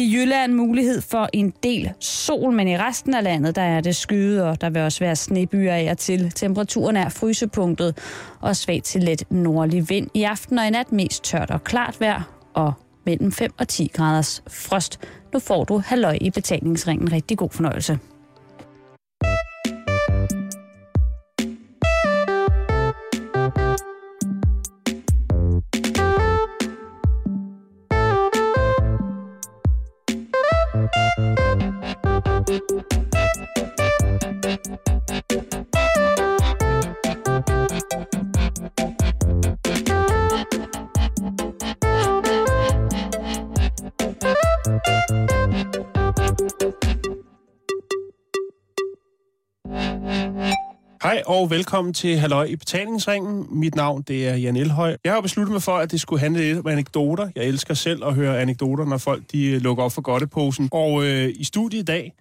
I Jylland mulighed for en del sol, men i resten af landet der er det skyet, og der vil også være snebyer af og til. Temperaturen er frysepunktet og svag til let nordlig vind. I aften og i nat mest tørt og klart vejr og mellem 5 og 10 graders frost. Nu får du halløj i betalingsringen. Rigtig god fornøjelse. Og velkommen til Halløj i betalingsringen. Mit navn det er Jan Elhøj. Jeg har besluttet mig for, at det skulle handle lidt om anekdoter. Jeg elsker selv at høre anekdoter, når folk de øh, lukker op for godteposen. Og øh, i studiet i dag,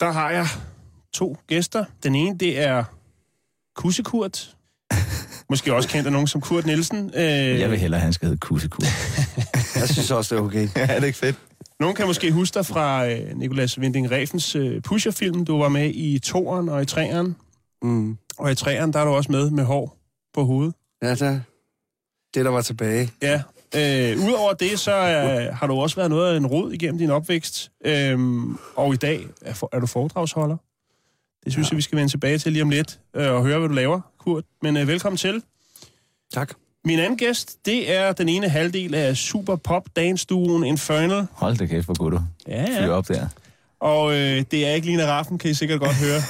der har jeg to gæster. Den ene, det er Kussekurt. Måske også kendt af nogen som Kurt Nielsen. Øh, Jeg vil hellere, at han skal hedde Kussekur. Jeg synes også, det er okay. ja, er det ikke fedt? Nogen kan måske huske dig fra øh, Nicolas Winding Refens øh, Pusher-film. Du var med i toeren og i treeren. Mm. Og i træerne, der er du også med med hår på hovedet. Ja, der, det der var tilbage. Ja. Øh, Udover det, så øh, har du også været noget af en rod igennem din opvækst. Øhm, og i dag er, for, er du foredragsholder. Det synes ja. jeg, vi skal vende tilbage til lige om lidt øh, og høre, hvad du laver, Kurt. Men øh, velkommen til. Tak. Min anden gæst, det er den ene halvdel af super pop dance duoen Infernal. Hold da kæft, hvor god du. Ja, ja. op der. Og øh, det er ikke Lina Raffen, kan I sikkert godt høre.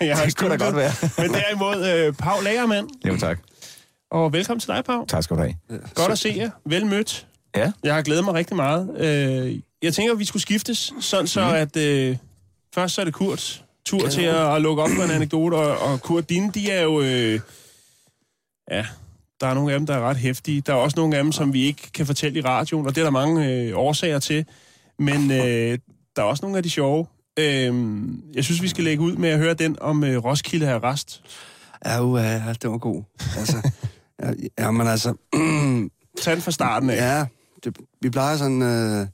jeg har Det kunne da godt være. Men derimod øh, Pau Lagermand. Jo, tak. Og velkommen til dig, Pau. Tak skal du have. Godt at se jer. Vel mødt. Ja. Jeg har glædet mig rigtig meget. Øh, jeg tænker, at vi skulle skiftes, sådan så Mhm. at øh, først så er det Kurts tur til at, at lukke op på en anekdote, og, og Kurt, dine, de er jo... Øh, ja, der er nogle af dem, der er ret hæftige. Der er også nogle af dem, som vi ikke kan fortælle i radioen, og det er der mange øh, årsager til. Men øh, der er også nogle af de sjove. Øh, jeg synes, vi skal lægge ud med at høre den om øh, Roskilde Arrest. Ja, uh, ja, det var god. Altså, ja, ja, men altså... Tag den fra starten af. ja, det, vi plejer sådan øh,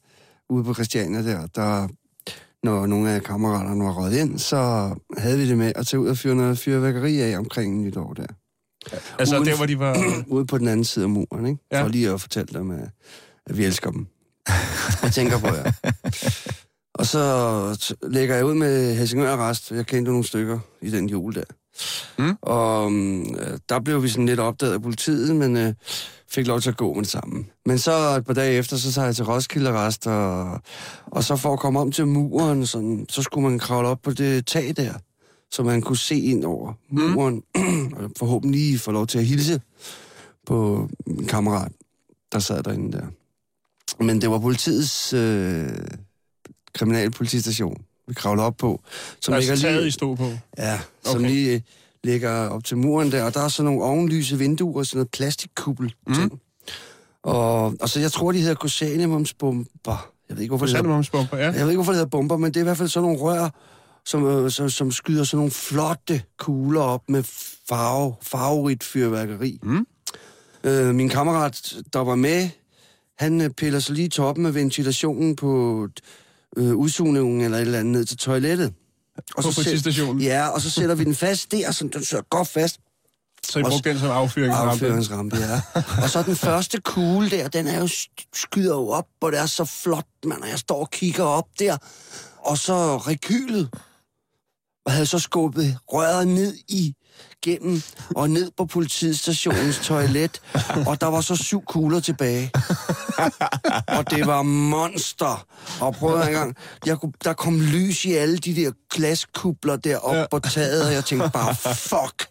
ude på Christiania der, der, når nogle af kammeraterne var røget ind, så havde vi det med at tage ud og fyre noget fyrværkeri af omkring nytår der. Altså Uden- der, hvor de var... Ude på den anden side af muren, ikke? Ja. Ja. For lige at fortælle dem, at, at vi elsker dem. Jeg tænker på jer. Og så lægger jeg ud med Helsingør Arrest. Jeg kendte nogle stykker i den jul der. Mm. Og um, der blev vi sådan lidt opdaget af politiet, men uh, fik lov til at gå med det samme. Men så et par dage efter, så tager jeg til Roskilde Arrest, og, og så for at komme om til muren, sådan, så skulle man kravle op på det tag der, så man kunne se ind over muren, og forhåbentlig få lov til at hilse på min kammerat, der sad derinde der. Men det var politiets øh, kriminalpolitistation, vi kravlede op på. Som Altså ligger taget, I stod på. Ja, som Okay. lige øh, ligger op til muren der, og der er sådan nogle ovenlyse vinduer, sådan noget plastikkubbel ting. Mm. Og, og så jeg tror, de hedder Cosanimumsbomber. Jeg ved ikke, hvorfor det hedder, ja. jeg ved ikke, hvorfor det hedder bomber, men det er i hvert fald sådan nogle rør, som, øh, som, som skyder sådan nogle flotte kugler op med farve, farverigt fyrværkeri. Mm. Øh, min kammerat, der var med, han øh, piller så lige toppen af ventilationen på øh, udsugningen eller et eller andet ned til toilettet. På så politistationen. Ja, og så sætter vi den fast der, så den sidder godt fast. Så I brugte den som affyringsrampe. Affyringsrampe, ja. og så den første kugle der, den er jo sk- skyder jo op, og det er så flot, mand, og jeg står og kigger op der. Og så rekylet, og havde så skubbet røret ned i gennem og ned på politistationens toilet, og der var så syv kugler tilbage. og det var monster. Og prøv en gang, jeg kunne, der kom lys i alle de der glaskubler deroppe ja. på taget, og jeg tænkte bare, fuck.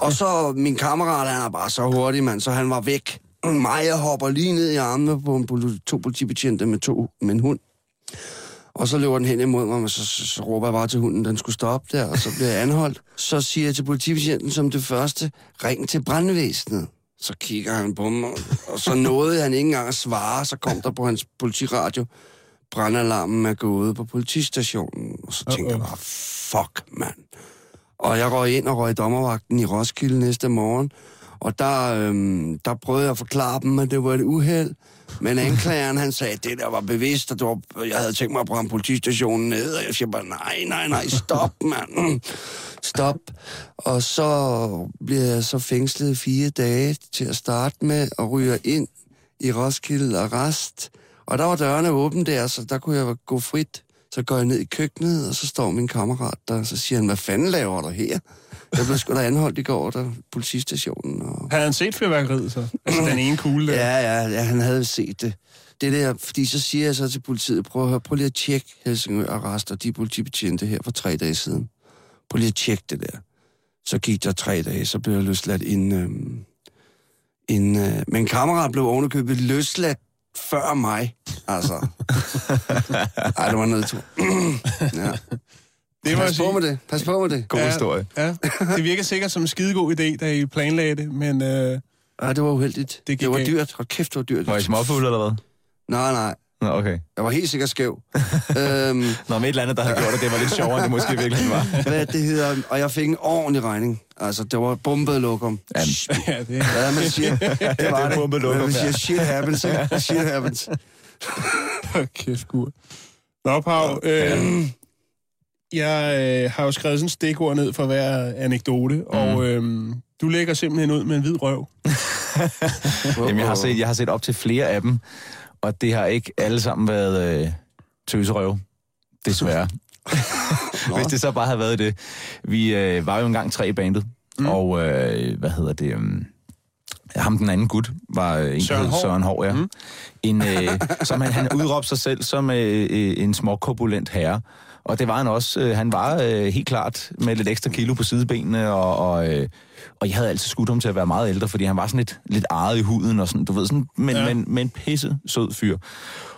og så min kammerat, han er bare så hurtig, mand, så han var væk. Mig, jeg hopper lige ned i armene på en, to politibetjente med, to, med en hund. Og så løber den hen imod mig, og så, så, så råber jeg bare til hunden, den skulle stoppe der, og så bliver jeg anholdt. Så siger jeg til politibetjenten som det første, ring til brandvæsenet. Så kigger han på mig, og så nåede han ikke engang at svare, så kom der på hans politiradio, brandalarmen er gået på politistationen. Og så tænker jeg bare, fuck, mand. Og jeg røg ind og røg i dommervagten i Roskilde næste morgen, Og der, øhm, der prøvede jeg at forklare dem, at det var et uheld. Men anklageren, han sagde, at det der var bevidst, og det var, jeg havde tænkt mig at brænde politistationen ned, og jeg siger bare, nej, nej, nej, stop, mand. Stop. Og så bliver jeg så fængslet fire dage til at starte med, og ryger ind i Roskilde Arrest. Og der var dørene åbne der, så der kunne jeg gå frit. Så går jeg ned i køkkenet, og så står min kammerat der, og så siger han, hvad fanden laver du her? Jeg blev sgu da anholdt i går, der politistationen. Og... Havde han set fyrværkeriet så? Altså den ene kugle der? Ja, ja, ja, han havde set det. Det der, fordi så siger jeg så til politiet, prøv at høre, prøv lige at tjekke Helsingør Arrest og de politibetjente her for tre dage siden. Prøv lige at tjekke det der. Så gik der tre dage, så blev jeg løsladt ind... Øhm, en, øh, men kammerat blev ovenikøbet løsladt før mig. Altså. Ej, det var nødt til. ja. Det jeg Pas på med det. Pas på med det. God Ja. historie. Ja, det virker sikkert som en skidegod idé, da I planlagde det, men øh, Ej, det var uheldigt. Det Det, gik det var dyrt. Hold kæft, det var dyrt. Var I småfulde, eller hvad? Nej, nej. Nå, okay. Jeg var helt sikkert skæv. øhm, Nå, med et eller andet, der havde gjort det, det var lidt sjovere, end det måske virkelig var. hvad det hedder, og jeg fik en ordentlig regning. Altså, det var bombet lokum. Ja, ja, det Hvad er det, man siger? Det var det er bombet lokum, Man siger, shit happens, ikke? Shit happens. kæft, gur. Nå, Pau, øh, jeg øh, har jo skrevet sådan et stikord ned for hver anekdote, mm. og øh, du lægger simpelthen ud med en hvid røv. Jamen, jeg har, set, jeg har set op til flere af dem, og det har ikke alle sammen været øh, tøserøv. Desværre. Hvis det så bare havde været det. Vi øh, var jo engang tre i bandet, mm. og øh, hvad hedder det... Øh, ham den anden gut var øh, en, Søren Haahr. Søren Hård, ja. Mm. En, øh, som han, han udråbte sig selv som øh, øh, en småkorpulent herre. Og det var han også. Øh, Han var øh, helt klart med lidt ekstra kilo på sidebenene, og, og, øh, og jeg havde altid skudt ham til at være meget ældre, fordi han var sådan lidt, lidt arret i huden, og sådan, du ved, sådan, men, Ja. men, men pisse sød fyr.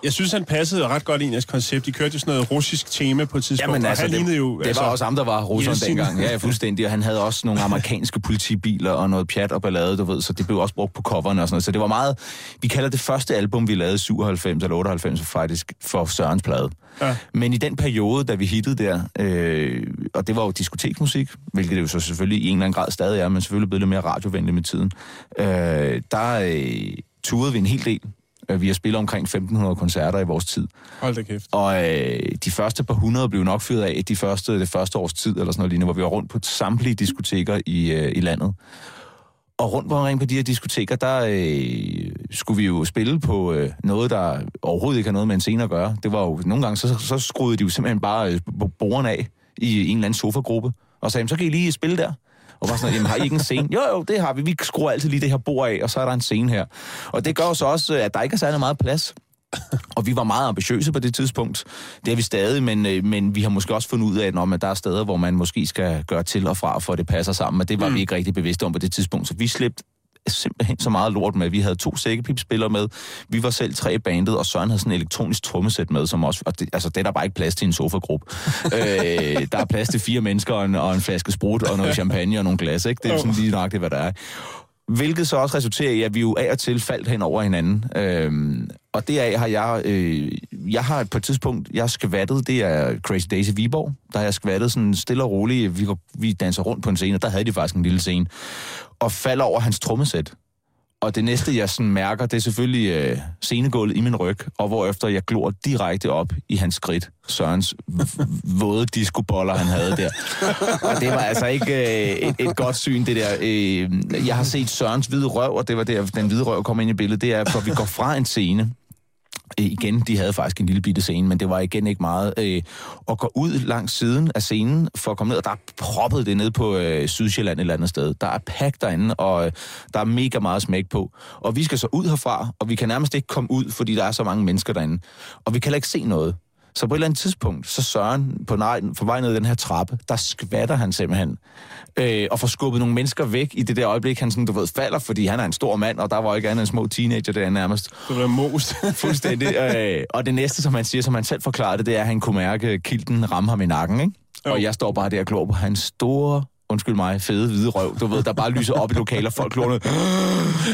Jeg synes, han passede ret godt ind i koncept. De kørte jo sådan noget russisk tema på et tidspunkt, Jamen, og altså, han det, lignede jo... det altså, var også ham, der var russeren Jeltsin. dengang. Ja, fuldstændig. Og han havde også nogle amerikanske politibiler og noget pjat og ballade, du ved, så det blev også brugt på coverne og sådan noget. Så det var meget... Vi kalder det første album, vi lavede i 97 eller 98 faktisk, for Sørens plade. Ja. Men i den periode, da vi hittede der, øh, og det var jo diskotekmusik, hvilket det jo så selvfølgelig i en eller anden grad stadig er, men selvfølgelig blevet lidt mere radiovenligt med tiden, øh, der øh, turede vi en hel del. Øh, Vi har spillet omkring 1.500 koncerter i vores tid. Hold da kæft. Og øh, de første par hundrede blev nok fyret af de første, det første års tid, eller sådan noget lignende, hvor vi var rundt på samtlige diskoteker i, øh, i landet. Og rundt omkring på de her diskoteker, der øh, skulle vi jo spille på øh, noget, der overhovedet ikke har noget med en scene at gøre. Det var jo, nogle gange, så, så skruede de jo simpelthen bare øh, bordene af i en eller anden sofagruppe, og sagde, så kan I lige spille der. Og var sådan, jamen har I ikke en scene? Jo, jo, det har vi. Vi skruer altid lige det her bord af, og så er der en scene her. Og det gør jo så også, at der ikke er særlig meget plads. Og vi var meget ambitiøse på det tidspunkt. Det er vi stadig, men, øh, men vi har måske også fundet ud af, at der er steder, hvor man måske skal gøre til og fra, for at det passer sammen. Men det var mm. vi ikke rigtig bevidste om på det tidspunkt. Så vi slæbte simpelthen så meget lort med. Vi havde to sækkepipspillere med. Vi var selv tre i bandet, og Søren havde sådan en elektronisk trommesæt med, som også... Og det, altså, det er der bare ikke plads til i en sofagruppe. øh, der er plads til fire mennesker og en, og en flaske sprut og noget champagne og nogle glas, ikke? Det er jo sådan lige nøjagtigt, hvad der er. Hvilket så også resulterer i, at vi jo af og til faldt hen over hinanden. Øhm, og deraf har jeg... Øh, jeg har på et tidspunkt... Jeg har skvattet, det er Crazy Days i Viborg. Der har jeg skvattet sådan stille og roligt. Vi, vi danser rundt på en scene, og der havde de faktisk en lille scene. Og falder over hans trommesæt. Og det næste, jeg sådan mærker, det er selvfølgelig øh, scenegulvet i min ryg, og hvorefter jeg glor direkte op i hans skridt. Sørens våde discoboller, han havde der. Og det var altså ikke øh, et, et godt syn, det der. Øh, jeg har set Sørens hvide røv, og det var der, den hvide røv kom ind i billedet. Det er, hvor vi går fra en scene, Øh, igen, de havde faktisk en lille bitte scene, men det var igen ikke meget. Øh, og gå ud langs siden af scenen for at komme ned, og der er proppet det ned på øh, Sydsjælland et eller andet sted. Der er pak derinde, og øh, der er mega meget smæk på. Og vi skal så ud herfra, og vi kan nærmest ikke komme ud, fordi der er så mange mennesker derinde. Og vi kan heller ikke se noget. Så på et eller andet tidspunkt, så Søren på, nej, på vej ned ad den her trappe, der skvatter han simpelthen. Øh, og får skubbet nogle mennesker væk i det der øjeblik, han sådan, du ved, falder, fordi han er en stor mand, og der var ikke andet end små teenager der nærmest. Det var most. Fuldstændig. Øh, og det næste, som han siger, som han selv forklarede det, det er, at han kunne mærke kilden ramme ham i nakken, ikke? Jo. Og jeg står bare der og glor på hans store, undskyld mig, fede hvide røv. Du ved, der bare lyser op i lokaler, folk ned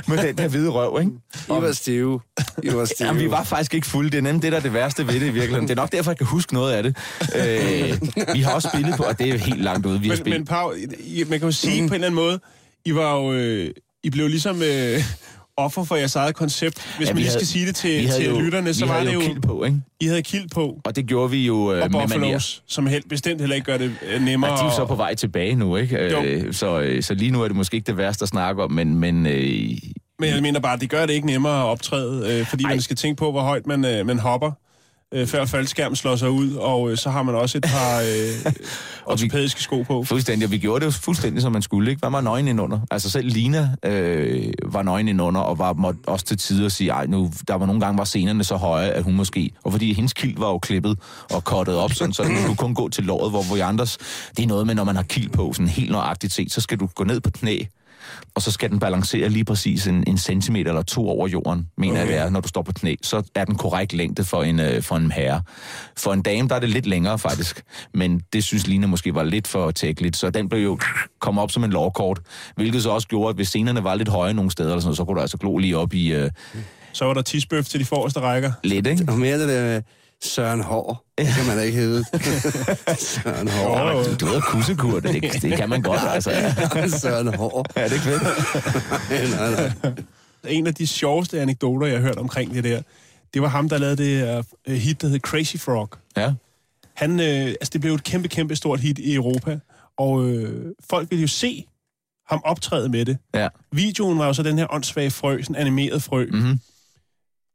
med den der hvide røv, ikke? I var stive. I var stive. Jamen, vi var faktisk ikke fulde. Det er nemlig det, der er det værste ved det i virkeligheden. Det er nok derfor, jeg kan huske noget af det. Øh, vi har også spillet på, og det er jo helt langt ude, vi har Men, spillet. men Pau, man kan jo sige mm. på en eller anden måde, I var jo... Øh, I blev ligesom øh, offer for jeres eget koncept. Hvis Ja, man lige havde- skal sige det til, til jo- lytterne, så var det jo... kild på, ikke? I havde kild på, Og det gjorde vi jo øh, og med manier. Buffalos, som helt bestemt heller ikke gør det øh, nemmere. Ja, de er jo så på vej tilbage nu, ikke? Øh, så, øh, så lige nu er det måske ikke det værste at snakke om, men, men øh, Men jeg mener bare, det gør det ikke nemmere at optræde, øh, fordi. Ej. man skal tænke på, hvor højt man, øh, man hopper, øh, før faldskærmen slår sig ud, og øh, så har man også et par øh, ortopædiske sko på. fuldstændig, og vi gjorde det fuldstændig, som man skulle, ikke? Man var nøgen indunder. Altså selv Lina øh, var nøgen indunder, og var måtte også til tider at sige, ej, nu, der var nogle gange var scenerne så høje, at hun måske, og fordi hendes kild var jo klippet og kottet op, sådan, så den skulle kun gå til låret, hvor vi andres, det er noget med, når man har kild på, sådan helt nøjagtigt set, så skal du gå ned på knæ, og så skal den balancere lige præcis en, en centimeter eller to over jorden, mener okay. jeg det er, når du står på knæ. Så er den korrekt længde for en, øh, for en herre. For en dame, der er det lidt længere faktisk, men det synes Lina måske var lidt for tækkeligt, så den blev jo kom op som en lovkort, hvilket så også gjorde, at hvis scenerne var lidt høje nogle steder, eller sådan så kunne du altså glo lige op i øh, Så var der tisbøf til de forreste rækker. lidt, ikke? Og mere det der Søren Hår. Det kan man da ikke hedde. Søren Hår. Jo, jo. Du, du ved, kussekur, det, det kan man godt, altså. Søren Hår. Ja, det er ikke fedt. nej, nej. En af de sjoveste anekdoter, jeg har hørt omkring det der, det var ham, der lavede det uh, hit, der hed Crazy Frog. Ja. Han, øh, altså det blev et kæmpe, kæmpe stort hit i Europa, og øh, folk ville jo se ham optræde med det. Ja. Videoen var jo så den her åndssvage frø, sådan animeret frø. Mm-hmm.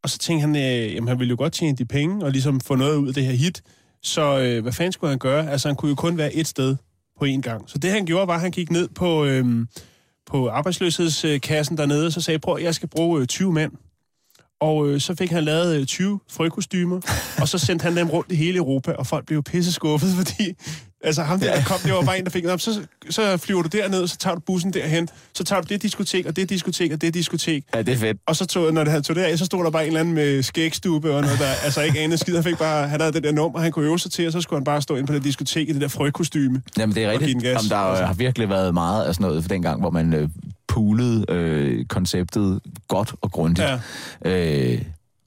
Og så tænkte han, øh, jamen han ville jo godt tjene de penge og ligesom få noget ud af det her hit. Så øh, hvad fanden skulle han gøre? Altså han kunne jo kun være et sted på én gang. Så det han gjorde var, at han gik ned på, øh, på arbejdsløshedskassen dernede, og så sagde, prøv, jeg skal bruge øh, 20 mænd. Og øh, så fik han lavet øh, 20 frøkostymer, og så sendte han dem rundt i hele Europa, og folk blev pisse skuffet, fordi altså ham der, der kom, det var bare en, der fik "Nå, så, så flyver du derned, så tager du bussen derhen, så tager du det diskotek, og det diskotek, og det diskotek. Ja, det er fedt. Og så tog, når det han tog deraf, så stod der bare en eller anden med skægstube og noget, der altså ikke anede skid. Han fik bare, han havde det der nummer, han kunne øve sig til, og så skulle han bare stå ind på det diskotek i det der frøkostyme. Jamen, det er rigtigt. gas. Jamen, der har virkelig været meget af sådan noget for dengang, hvor man øh, poolede øh, konceptet godt og grundigt. Ja. Øh,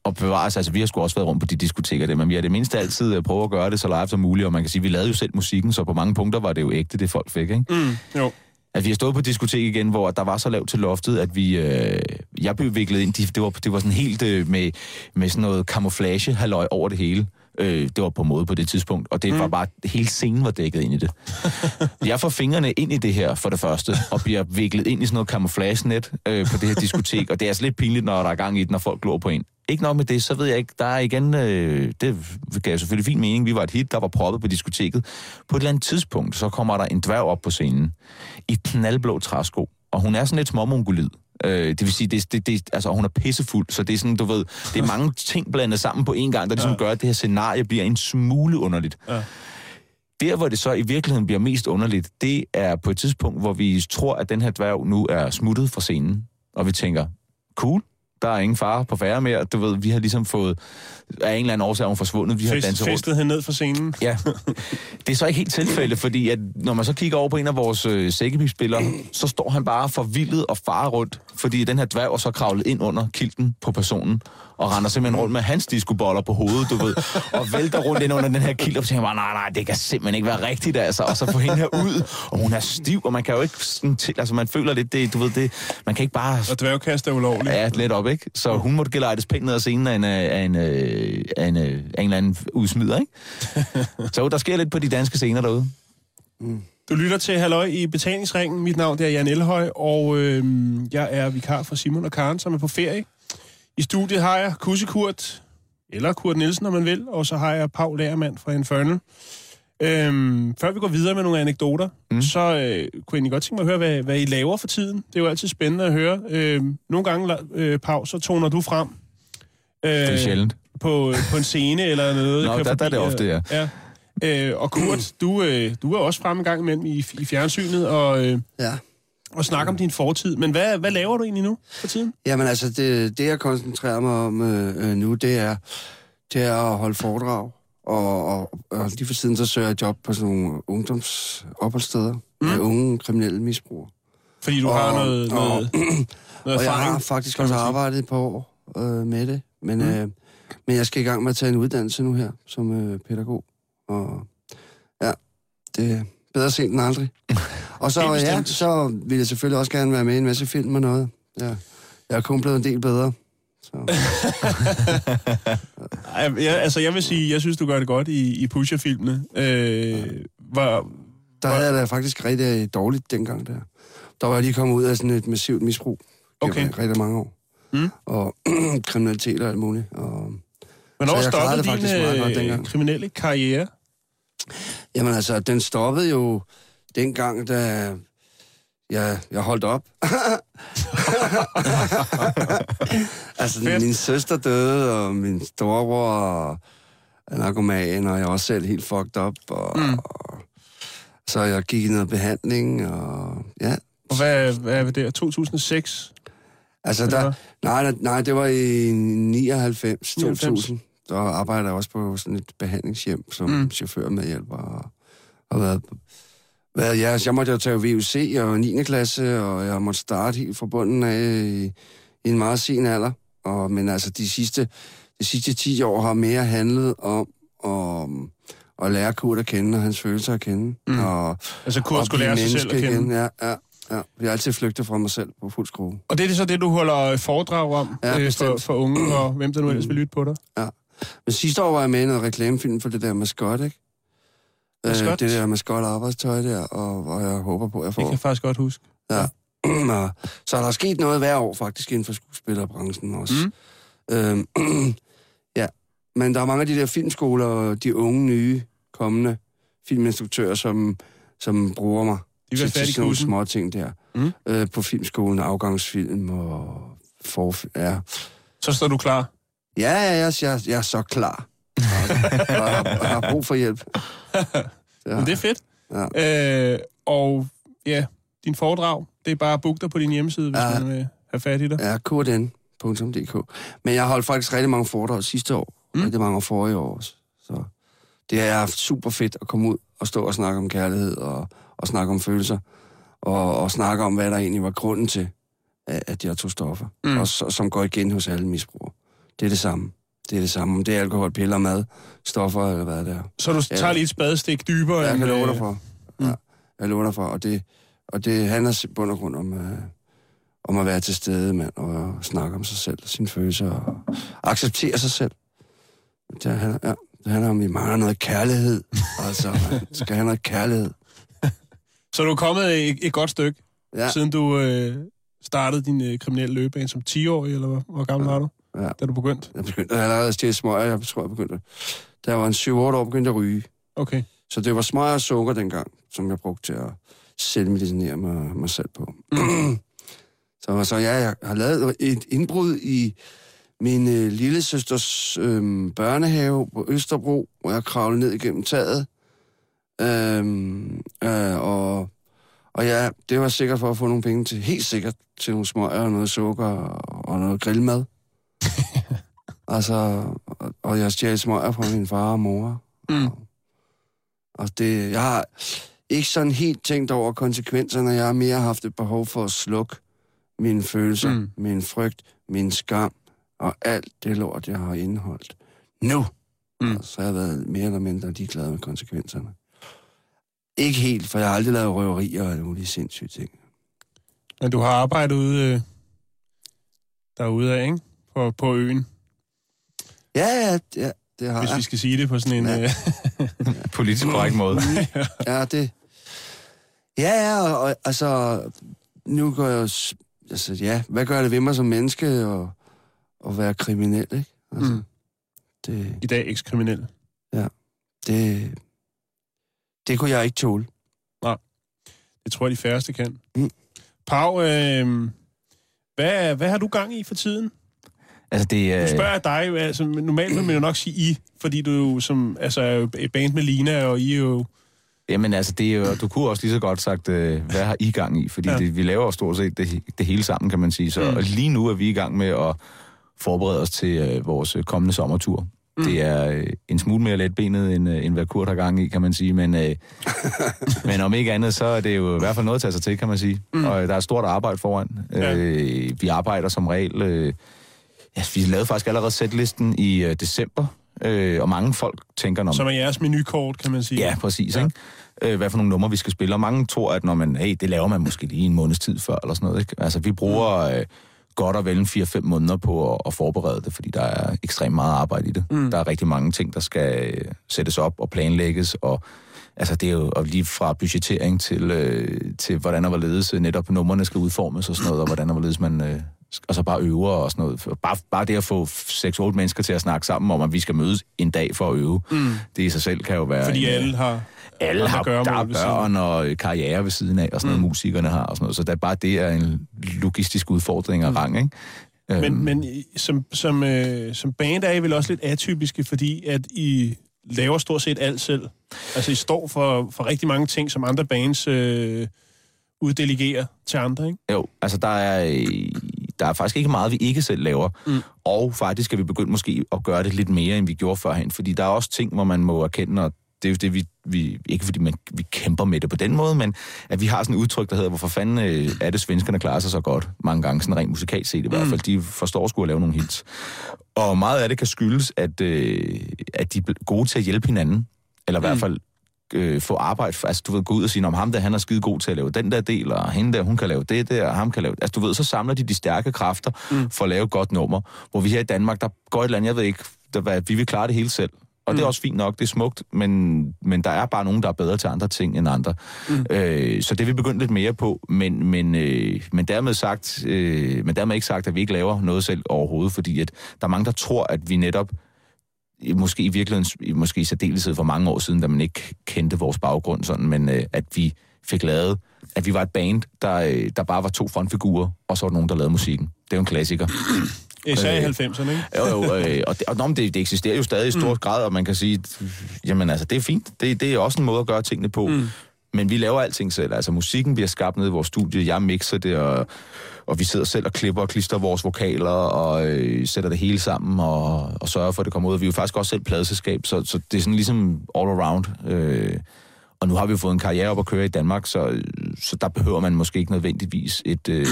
og bevares, altså vi har sgu også været rundt på de diskoteker der, men vi har det mindste altid prøvet at gøre det så live som muligt, og man kan sige, vi lavede jo selv musikken, så på mange punkter var det jo ægte, det folk fik, ikke? Mm, jo. At vi har stået på diskotek igen, hvor der var så lavt til loftet, at vi... Øh, jeg blev viklet ind. De, det, var, det var sådan helt øh, med, med sådan noget camouflage halløj over det hele. Øh, det var på måde på det tidspunkt, og det mm. var bare... Hele scenen var dækket ind i det. jeg får fingrene ind i det her, for det første, og bliver viklet ind i sådan noget camouflage-net øh, på det her diskotek, og det er altså lidt pinligt, når der er gang i det, når folk glor på en. Ikke nok med det, så ved jeg ikke, der er igen, øh, det gav selvfølgelig fin mening, vi var et hit, der var proppet på diskoteket. På et eller andet tidspunkt, så kommer der en dværg op på scenen, i knaldblå træsko, og hun er sådan lidt småmongolid. Øh, det vil sige, det, det, det, altså, hun er pissefuld, så det er sådan, du ved, det er mange ting blandet sammen på en gang, der ligesom Ja. gør, at det her scenarie bliver en smule underligt. Ja. Der, hvor det så i virkeligheden bliver mest underligt, det er på et tidspunkt, hvor vi tror, at den her dværg nu er smuttet fra scenen, og vi tænker, cool, der er ingen fare på færre mere. Du ved, vi har ligesom fået, af en eller anden årsag, er hun forsvundet, vi har Fest, danset rundt. festet hende ned fra scenen. Ja, det er så ikke helt tilfælde, fordi at når man så kigger over på en af vores øh, sækkebispillere, så står han bare forvildet og farer rundt, fordi den her dværg er så kravlet ind under kilten på personen, og render simpelthen rundt med hans diskoboller på hovedet, du ved, og vælter rundt ind under den her kilt, og tænker man, nej, nej, det kan simpelthen ikke være rigtigt, altså, og så få hende her ud, og hun er stiv, og man kan jo ikke sådan til, altså man føler lidt, det, du ved, det, man kan ikke bare Og dværgkast er ulovligt. Ja, lidt op, ikke? Så hun måtte gelejtes pænt ned ad scenen af en, øh, af en, øh, af en, øh, af en eller anden udsmider, ikke? så der sker lidt på de danske scener derude. Du lytter til Halløj i betalingsringen. Mit navn er Jan Elhøj, og øh, jeg er vikar for Simon og Karen, som er på ferie. I studiet har jeg Kusse Kurt, eller Kurt Nielsen, når man vil, og så har jeg Paul Lagermand fra Infernal. Øhm, før vi går videre med nogle anekdoter, mm. Så øh, kunne jeg egentlig godt tænke mig at høre, hvad, hvad I laver for tiden. Det er jo altid spændende at høre. Øhm, nogle gange, øh, Paul, så toner du frem. Øh, Det er sjældent. på, på en scene eller noget. Nå, der- der er det forbi, ofte, ja. ja. Øh, og Kurt, du, øh, du er også fremme en gang imellem i, i fjernsynet og, øh, Ja. og snakker om din fortid. Men hvad, hvad laver du egentlig nu for tiden? Jamen altså, det, det jeg koncentrerer mig om øh, øh, nu, det er, det er at holde foredrag. Og, og, og lige for siden, så søger jeg job på sådan nogle ungdomsopholdssteder mm. med unge kriminelle misbrugere. Fordi du Og- har noget, og- noget, noget Og jeg erfaring. har faktisk også arbejdet et par år øh, med det. Men, mm. øh, men jeg skal i gang med at tage en uddannelse nu her, som øh, pædagog. Og ja, det er bedre sent end aldrig. Og så, ja, så vil jeg selvfølgelig også gerne være med i en masse film og noget. Ja. Jeg er kun blevet en del bedre. Så. Jeg, altså, jeg vil sige, jeg synes, du gør det godt i, i Pusher-filmene. Øh, hvor, Der havde jeg da faktisk rigtig dårligt dengang der. Der var jeg lige kommet ud af sådan et massivt misbrug. Okay. Rigtig mange år. Mm. Og kriminalitet og alt muligt. Og, hvornår stoppede din faktisk meget godt øh, dengang. kriminelle karriere? jamen altså, den stoppede jo dengang, da jeg, jeg holdt op. altså, Fedt. min søster døde, og min storebror er narkoman, og jeg er også selv helt fucked up. Og, Mm. og, så jeg gik i noget behandling, og ja. Og hvad, hvad er det der? 2006? Altså, der, nej, nej, nej, det var i 99, 99. 2000. Der arbejder jeg også på sådan et behandlingshjem som Mm. chauffør med hjælper. Og har været, været, ja, jeg måtte jo tage VUC og 9. klasse, og jeg måtte starte helt fra bunden af i, i en meget sen alder. Og, men altså, de sidste, de sidste 10 år har mere handlet om at, at lære Kurt at kende, og hans følelser at kende. Mm. Og, Altså, Kurt og skulle lære sig selv at kende. Igen. Ja, ja, ja. Jeg har altid flygtet fra mig selv på fuld skrue. Og det er så det, du holder foredrag om Ja, øh, for, for unge, og hvem der nu ellers vil lytte på dig? Men sidste år var jeg med i noget reklamefilm for det der maskot, ikke? Øh, Maskot? det der maskot arbejdstøj der, og, og jeg håber på, at jeg Det får. kan jeg faktisk godt huske. Og så er der sket noget hver år faktisk inden for skuespillerbranchen også. Mm. Øhm, ja, men der er mange af de der filmskoler og de unge, nye, kommende filminstruktører, som, som bruger mig De til, til sådan nogle små ting der. Mm. Øh, på filmskolen, afgangsfilm og for, ja. Så står du klar. Ja, ja, jeg, jeg, jeg er så klar. Og, og, har, og har brug for hjælp. Ja. Men det er fedt. Ja. Øh, og ja, din foredrag, det er bare at booke dig på din hjemmeside, hvis Ja. man vil have fat i dig. Ja, kdn.dk. Men jeg har holdt faktisk rigtig mange foredrag sidste år. Mm. Rigtig mange forrige år også. Så det er super fedt at komme ud og stå og snakke om kærlighed og, og snakke om følelser. Og, og snakke om, hvad der egentlig var grunden til, at jeg tog stoffer. Mm. Og som går igen hos alle misbrugere. Det er det samme. Det er det samme. Det er alkohol, piller, mad, stoffer eller hvad det er. Så du Ja. tager lige et spadestik dybere. Jeg end, kan love dig for. Mm. Ja, jeg lover dig for. Og det, og det handler i bund og grund om, øh, om at være til stede, mand, og snakke om sig selv, sine følelser, og acceptere sig selv. Det handler, ja, det handler om, at vi mangler noget kærlighed. altså, man skal have noget kærlighed. Så du er kommet et, et godt stykke, ja. Ja, siden du øh, startede din øh, kriminelle løbebane som 10-årig, eller hvor, hvor gammel Ja. var du, ja. da du begyndte? Jeg begyndte allerede at stjæle smøger. Jeg tror, jeg begyndte. Da jeg var en 7-8 år, begyndte jeg at ryge. Okay. Så det var smøger og sukker dengang, som jeg brugte til at selvmedicinere mig, mig selv på. Mm. så, så ja, jeg har lavet et indbrud i min øh, lille søsters øh, børnehave på Østerbro, hvor jeg kravlede ned igennem taget. Øhm, øh, og, og ja, det var sikkert for at få nogle penge til, helt sikkert, til nogle smøger og noget sukker og, og noget grillmad. altså, og, og jeg stjal smøger fra min far og mor. Mm. Og, og det, jeg har ikke sådan helt tænkt over konsekvenserne. Jeg har mere haft et behov for at slukke mine følelser, Mm. min frygt, min skam og alt det lort, jeg har indeholdt. Nu! Mm. Mm. Så har jeg været mere eller mindre ligeglad med konsekvenserne. Ikke helt, for jeg har aldrig lavet røverier og alle mulige sindssyge ting. Men du har arbejdet ude øh, derude af, ikke? På, på øen, Ja, ja, ja det har hvis jeg. vi skal sige det på sådan en... Ja. Øh, Politisk korrekt måde. Ja, det... Ja, ja, og, og altså... Nu går jeg Altså, ja, hvad gør det ved mig som menneske at, at være kriminel, ikke? Altså, Mm. det, I dag ekskriminel. det... Det kunne jeg ikke tåle. Det tror jeg, de færreste kan. Mm. Pau, øh, hvad, hvad har du gang i for tiden? Altså, det, Nu øh, spørger jeg dig, altså normalt vil man jo nok sige I, fordi du jo som, altså, er jo et band med Lina, og I er jo... Jamen altså, det er jo, du kunne også lige så godt sagt, øh, hvad har I gang i? Fordi Ja. det, vi laver jo stort set det, det hele sammen, kan man sige. Så Mm. lige nu er vi i gang med at forberede os til øh, vores øh, kommende sommertur. Mm. Det er øh, en smule mere letbenet, end, øh, end hvad Kurt har gang i, kan man sige. Men, øh, men om ikke andet, så er det jo i hvert fald noget at tage sig til, kan man sige. Mm. Og der er stort arbejde foran. Ja. Øh, vi arbejder som regel... Øh, ja, vi lavede faktisk allerede sætlisten i øh, december. Øh, og mange folk tænker, når Som er jeres menukort, kan man sige. Ja, præcis. Ja. Ja. øh, hvad for nogle numre vi skal spille. Og mange tror, at når man, hey, det laver man måske lige en måneds tid før, eller sådan noget. Ikke? Altså, vi bruger øh, godt og vel en 4-5 måneder på at, at forberede det, fordi der er ekstremt meget arbejde i det. Mm. Der er rigtig mange ting, der skal øh, sættes op og planlægges, og altså det er jo og lige fra budgettering til, øh, til hvordan og hvorledes øh, netop numrene skal udformes og sådan noget, og hvordan og hvorledes man... Øh, og så bare øver og sådan noget. Bare, bare det at få 6-8 mennesker til at snakke sammen om, at vi skal mødes en dag for at øve, mm. det i sig selv kan jo være... Fordi en, øh, alle har... alle har, der er børn og øh, karriere ved siden af, og sådan noget, Mm. musikerne har og sådan noget. Så det er bare det er en logistisk udfordring af rang, ikke? Men, Øhm, men som, som, øh, som band er I vel også lidt atypiske, fordi at I laver stort set alt selv. Altså I står for, for rigtig mange ting, som andre bands øh, uddelegerer til andre, ikke? Jo, altså der er, øh, der er faktisk ikke meget, vi ikke selv laver. Mm. Og faktisk skal vi begynde måske at gøre det lidt mere, end vi gjorde førhen. Fordi der er også ting, hvor man må erkende, og det er jo det, vi, vi ikke fordi man, vi kæmper med det på den måde, men at vi har sådan et udtryk, der hedder, hvorfor fanden øh, er det, svenskerne klarer sig så godt? Mange gange, sådan rent musikalt set i hvert fald. De forstår sgu at lave nogle hits. Og meget af det kan skyldes, at, øh, at de er gode til at hjælpe hinanden. Eller i hvert fald øh, få arbejde. Altså, du ved, gå ud og sige, om ham der, han er skide god til at lave den der del, og hende der, hun kan lave det der, og ham kan lave... Altså, du ved, så samler de de stærke kræfter mm. for at lave et godt nummer. Hvor vi her i Danmark, der går et eller andet, jeg ved ikke, der, hvad, vi vil klare det hele selv. Og mm. det er også fint nok, det er smukt, men, men der er bare nogen, der er bedre til andre ting end andre. Mm. Øh, så det vil vi begynde lidt mere på, men, men, øh, men, dermed sagt, øh, men dermed ikke sagt, at vi ikke laver noget selv overhovedet, fordi at der er mange, der tror, at vi netop måske i virkeligheden, måske i særdeleshed for mange år siden, da man ikke kendte vores baggrund sådan, men øh, at vi fik lavet, at vi var et band, der, øh, der bare var to frontfigurer, og så var der nogen, der lavede musikken. Det er jo en klassiker. Især i Øh, 90'erne, ikke? Jo, jo, øh, og, det, og nå, det, det eksisterer jo stadig i stor mm. grad, og man kan sige, jamen altså, det er fint. Det, det er også en måde at gøre tingene på. Mm. Men vi laver alting selv. Altså, musikken bliver skabt nede i vores studie. Jeg mixer det, og, og vi sidder selv og klipper og klister vores vokaler, og øh, sætter det hele sammen, og, og sørger for, at det kommer ud. Og vi er jo faktisk også selv pladeselskab, så, så det er sådan ligesom all around. Øh, og nu har vi jo fået en karriere op at køre i Danmark, så, så der behøver man måske ikke nødvendigvis et, øh,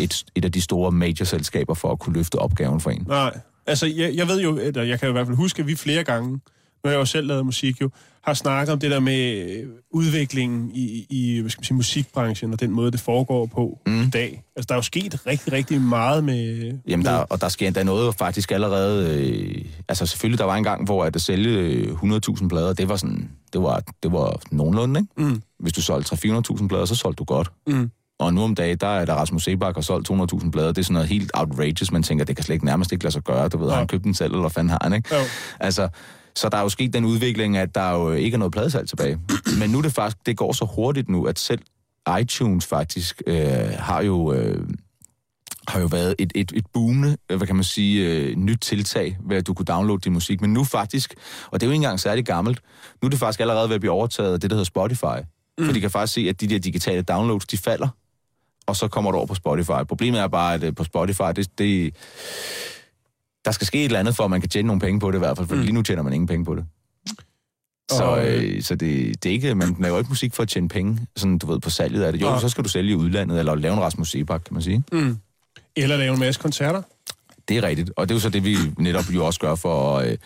et, et af de store major-selskaber for at kunne løfte opgaven for en. Nej, altså jeg, jeg ved jo, eller jeg kan i hvert fald huske, at vi flere gange, når jeg jo selv lavet musik jo, har snakket om det der med øh, udviklingen i, i hvad skal man sige, musikbranchen og den måde, det foregår på mm. i dag. Altså der er jo sket rigtig, rigtig meget med... Jamen, der, og der sker endda noget faktisk allerede... Øh, altså selvfølgelig, der var en gang, hvor at sælge øh, 100.000 plader, det var sådan... Det var, det var nogenlunde, ikke? Mm. Hvis du solgte 300-400.000 plader, så solgte du godt. Mm. Og nu om dagen, der er der Rasmus Sebak har solgt 200.000 plader. Det er sådan noget helt outrageous. Man tænker, det kan slet ikke nærmest ikke lade sig gøre. Du ved, Ja. har han købt den selv, eller hvad fanden har han, ikke? Jo. Altså, så der er jo sket den udvikling, at der jo ikke er noget pladesalg tilbage. Men nu er det faktisk, det går så hurtigt nu, at selv iTunes faktisk øh, har jo... Øh, har jo været et, et, et boomende, hvad kan man sige, øh, nyt tiltag, ved at du kunne downloade din musik. Men nu faktisk, og det er jo ikke engang særlig gammelt, nu er det faktisk allerede ved at blive overtaget af det, der hedder Spotify. Mm. For de kan faktisk se, at de der digitale downloads, de falder, og så kommer du over på Spotify. Problemet er bare, at øh, på Spotify, det, det, der skal ske et eller andet, for at man kan tjene nogle penge på det i hvert fald, for mm. lige nu tjener man ingen penge på det. Så, Og, øh, øh, så det, det er ikke, man laver ikke musik for at tjene penge, sådan du ved, på salget af det. Jo, Nej. så skal du sælge i udlandet, eller lave en Rasmus Sebak, kan man sige. Mm. Eller lave en masse koncerter. Det er rigtigt, og det er jo så det, vi netop jo også gør for øh,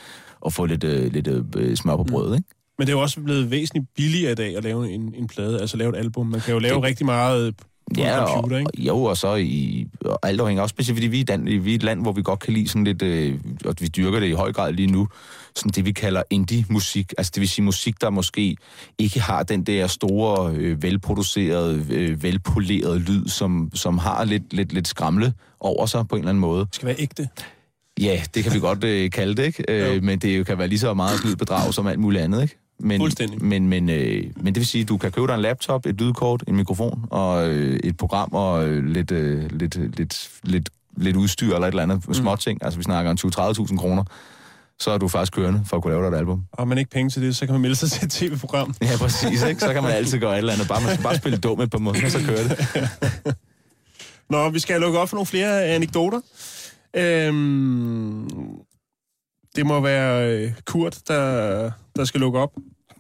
at få lidt, øh, lidt øh, smør på brødet, ikke? Men det er jo også blevet væsentligt billigere i dag at lave en, en plade, altså lave et album. Man kan jo lave Det- rigtig meget Ja, computer, ikke? og, jo, og så i og alt afhængig, også specielt fordi vi er, Dan, vi er et land, hvor vi godt kan lide sådan lidt, øh, og vi dyrker det i høj grad lige nu, sådan det vi kalder indie-musik, altså det vil sige musik, der måske ikke har den der store, øh, velproducerede, øh, velpolerede lyd, som, som har lidt, lidt, lidt skramle over sig på en eller anden måde. Det skal være ægte. Ja, det kan vi godt øh, kalde det, ikke? Øh, men det jo kan være lige så meget snyd bedrag som alt muligt andet, ikke? Men. Men, men, øh, men det vil sige, at du kan købe dig en laptop, et lydkort, en mikrofon og øh, et program og øh, lidt, øh, lidt, lidt, lidt, lidt udstyr eller et eller andet mm. småting. Altså vi snakker om 20-30.000 kroner. Så er du faktisk kørende for at kunne lave dig et album. Og man ikke penge til det, så kan man melde sig til et tv-program. Ja, præcis. Ikke? Så kan man altid gøre et eller andet. Bare, man skal bare spille dum et par måneder, så kører det. Nå, vi skal lukke op for nogle flere anekdoter. Øhm, det må være øh, Kurt, der, der skal lukke op.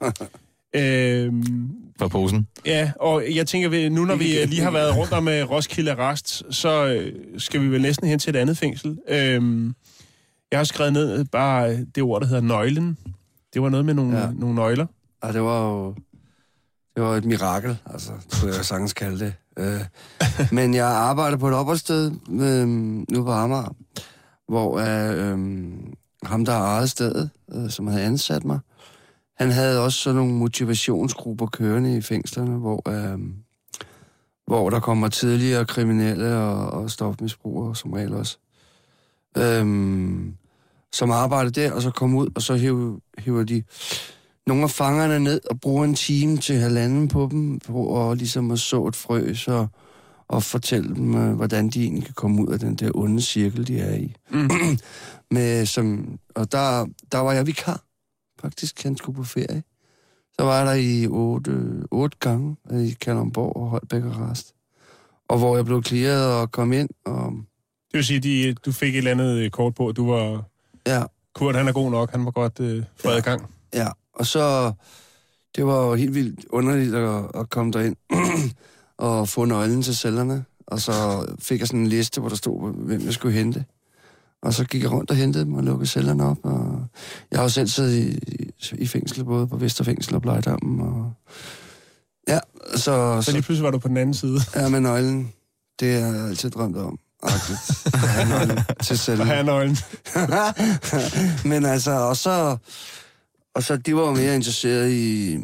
øhm, For posen. ja, og jeg tænker, vi- nu når vi øh, lige har været rundt om øh, Roskilde Arrest, så øh, skal vi vel næsten hen til et andet fængsel. Øhm, jeg har skrevet ned bare det ord, der hedder nøglen. Det var noget med nogle, ja. Nogle nøgler. Ja, det var jo... Det var et mirakel, altså, skulle jeg sagtens kalde det. Øh, men jeg arbejder på et opholdssted øh, nu på Amager, hvor øh, øh, ham, der ejede stedet, øh, som havde ansat mig, han havde også sådan nogle motivationsgrupper kørende i fængslerne, hvor, øh, hvor der kommer tidligere kriminelle og, og stofmisbrugere som regel også. Øh, som arbejder der, og så kommer ud, og så hiver, hiver de nogle af fangerne ned og bruger en time til halvanden på dem, på at ligesom at så et frø, så, og fortælle dem, øh, hvordan de egentlig kan komme ud af den der onde cirkel, de er i. Mm. Med, som, og der, der var jeg vikar, faktisk. Han skulle på ferie. Så var jeg der i otte, otte gange i Kalundborg og Holbæk og Rast. Og hvor jeg blev clearet og kom ind. Og, Det vil sige, at de, du fik et eller andet øh, kort på, du var... ja, Kurt, han er god nok. Han var godt øh, få adgang. Ja, og så... Det var jo helt vildt underligt at, at komme derind og få nøglen til cellerne. Og så fik jeg sådan en liste, hvor der stod, hvem jeg skulle hente. Og så gik jeg rundt og hentede dem og lukkede cellerne op. Og jeg har jo selv siddet i, i, i fængsel, både på Vesterfængsel og Blejdammen. Og ja, så, Så så lige pludselig var du på den anden side. ja, med nøglen. Det har jeg altid drømt om. Agtigt. At have nøglen til Og cellen. her er nøglen. Men altså, og så, og så, de var jo mere interesseret i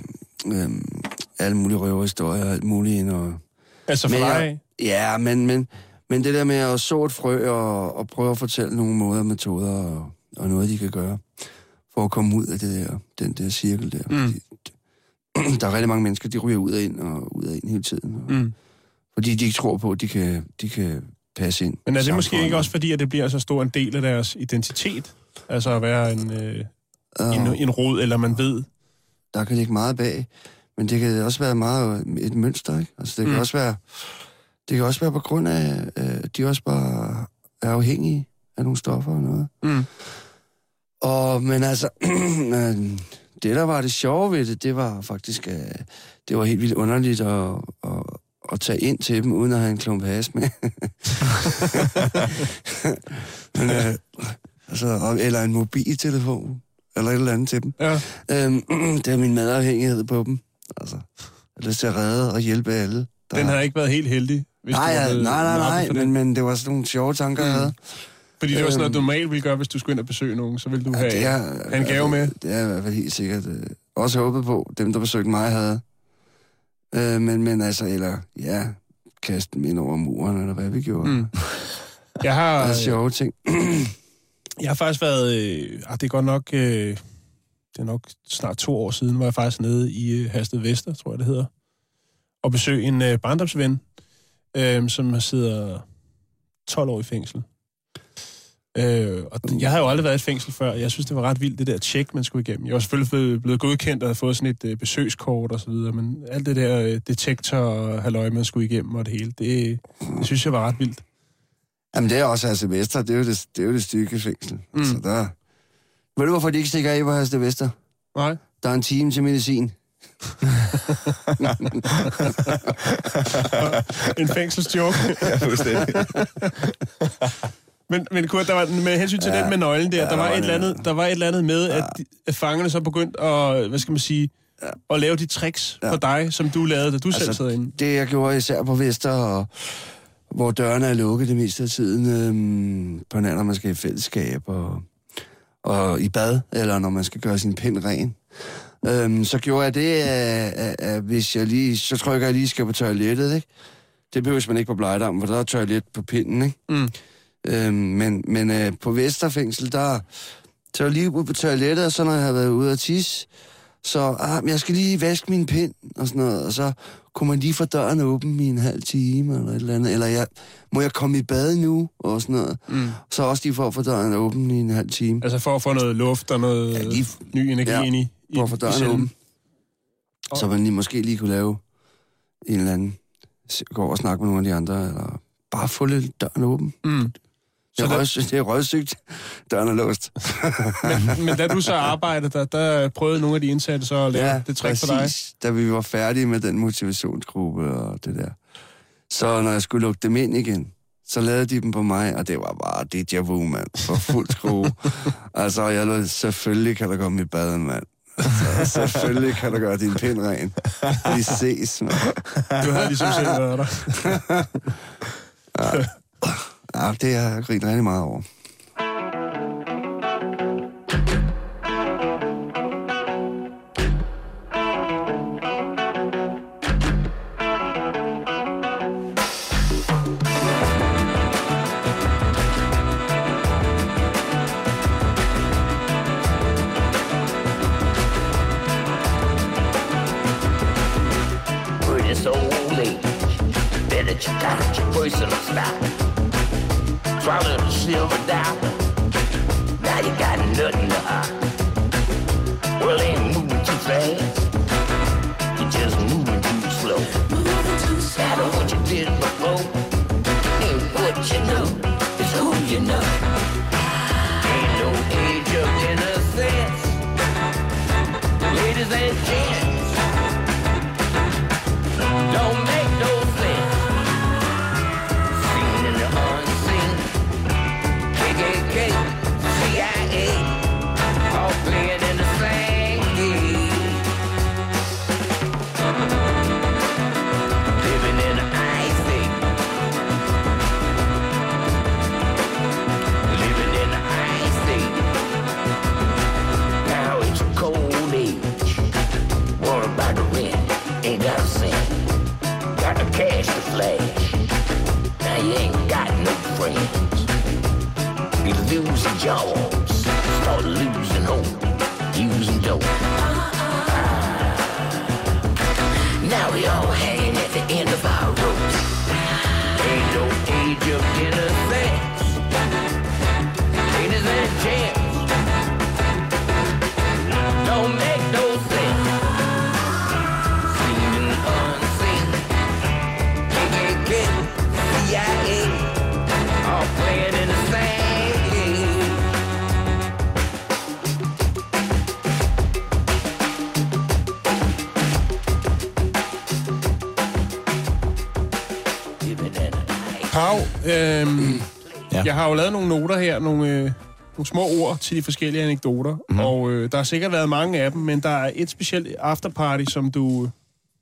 øhm, alle mulige røverhistorier og alt muligt. At, Altså for Men jeg- dig. ja, men, men, men det der med at så et frø og, og prøve at fortælle nogle måder og metoder og, og noget, de kan gøre for at komme ud af det der, den der cirkel der. Mm. Fordi, der er rigtig mange mennesker, de ryger ud og ind og ud og ind hele tiden. Og, Mm. Fordi de ikke tror på, at de kan, de kan passe ind. Men er det måske ikke også fordi, at det bliver så stor en del af deres identitet? Altså at være en, øh, en, en rod, eller man ved... der kan ligge meget bag, men det kan også være meget et mønster, ikke? Altså, det kan mm. også være, det kan også være på grund af, at de også bare er afhængige af nogle stoffer og noget. Mm. Og, men altså, øh, det der var det sjove ved det, det var faktisk, at det var helt vildt underligt at, at, at tage ind til dem, uden at have en klump has med. men, øh, altså, eller en mobiltelefon, eller et eller andet til dem. Ja. Øhm, det er min madafhængighed på dem. Altså, jeg har lyst til at redde og hjælpe alle. Der... Den har ikke været helt heldig, hvis nej, du ja, nej, nej, nej, men, men det var sådan nogle sjove tanker, jeg Mm. havde. Fordi det var sådan noget, du Øhm. normalt ville gøre, hvis du skulle ind og besøge nogen. Så ville du Ja, have, er, have en gave med. Det er i hvert fald helt sikkert. øh, Også håbet på, dem, der besøgte mig, havde. Øh, men, men altså, eller, ja, kaste dem ind over muren, eller hvad vi gjorde. Mm. Jeg har, Altså, sjove ting. jeg har faktisk været... Øh, ah, det er godt nok... Øh, det er nok snart to år siden, var jeg faktisk nede i øh, Hasted Vester, tror jeg det hedder, og besøge en øh, barndomsven, øh, som sidder 12 år i fængsel. Øh, og jeg havde jo aldrig været i et fængsel før. Jeg synes, det var ret vildt, det der tjek, man skulle igennem. Jeg var selvfølgelig blevet, godkendt og havde fået sådan et øh, besøgskort og så videre, men alt det der øh, detektor og halløj, man skulle igennem og det hele, det, det synes jeg var ret vildt. Jamen, det er også Herste Vester. Det er jo det, det, er jo det stykke fængsel. Mm. Så der... Ved du, hvorfor de ikke stikker af på Herste Vester? Nej? Der er en time til medicin. En fængselsjoke. Ja, fuldstændig. Men, men Kurt, der var, med hensyn til ja, Ja. den med nøglen der, Ja, der, var der var et eller det, andet, der var et eller andet med, at, de, at fangerne så begyndte at, hvad skal man sige, Ja. at lave de tricks Ja. for dig, som du lavede, da du altså, selv sad inde. Det, jeg gjorde især på Vester, og, hvor dørene er lukket det meste af tiden, øhm, på når man skal i fællesskab, og, og i bad, eller når man skal gøre sin pind ren. Øhm, så gjorde jeg det, at, at, hvis jeg lige, så trykker jeg lige skal på toilettet, ikke? Det behøver man ikke på Blejdam, for der er toilet på pinden, ikke? Mm. Øhm, men men øh, på Vesterfængsel, der tager jeg lige ud på toilettet, og så når jeg har været ude at tisse, så ah, jeg skal lige vaske min pind og sådan noget, og så kunne man lige få døren åben i en halv time eller et eller andet, eller jeg, må jeg komme i bad nu og sådan noget. Mm. Så også lige for at få døren åben i en halv time. Altså for at få noget luft og noget ja, lige ny energi ja, ind i, i for at få i døren cellen. åben. Så man lige, måske lige kunne lave en eller anden, gå over og snakke med nogle af de andre, eller bare få lidt døren åben. Mm. Det er, Så røg, det er røgsygt. Døren er låst. Men, men da du så arbejdede, der, der prøvede nogle af de indsatte så at lave ja, det trick for dig. Da vi var færdige med den motivationsgruppe og det der. Så når jeg skulle lukke dem ind igen, så lavede de dem på mig, og det var bare déjà vu, mand. For fuld skrue. altså, jeg lød, selvfølgelig kan der komme i bad, mand. Så selvfølgelig kan du gøre din pind ren. Vi ses, man. Du har ligesom selv været der. Ja, det har jeg grinet rigtig meget over. Nogle små ord til de forskellige anekdoter, Mhm. mm. og øh, der har sikkert været mange af dem, men der er et specielt afterparty, som du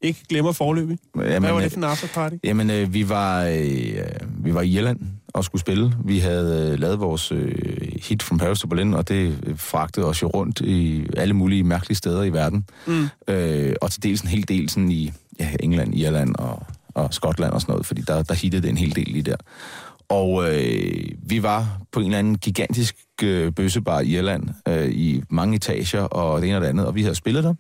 ikke glemmer forløbig. Jamen, Hvad var øh, det for en afterparty? Jamen, øh, vi, var, øh, vi var i Irland og skulle spille. Vi havde øh, lavet vores øh, hit from Paris to Berlin, og det øh, fragtede os jo rundt i alle mulige mærkelige steder i verden. Mm. Øh, og til dels en hel del sådan i ja, England, Irland og, og Skotland og sådan noget, fordi der, der hittede det en hel del lige der. Og øh, vi var på en eller anden gigantisk øh, bøssebar i Irland, øh, i mange etager og det ene og det andet, og vi havde spillet der.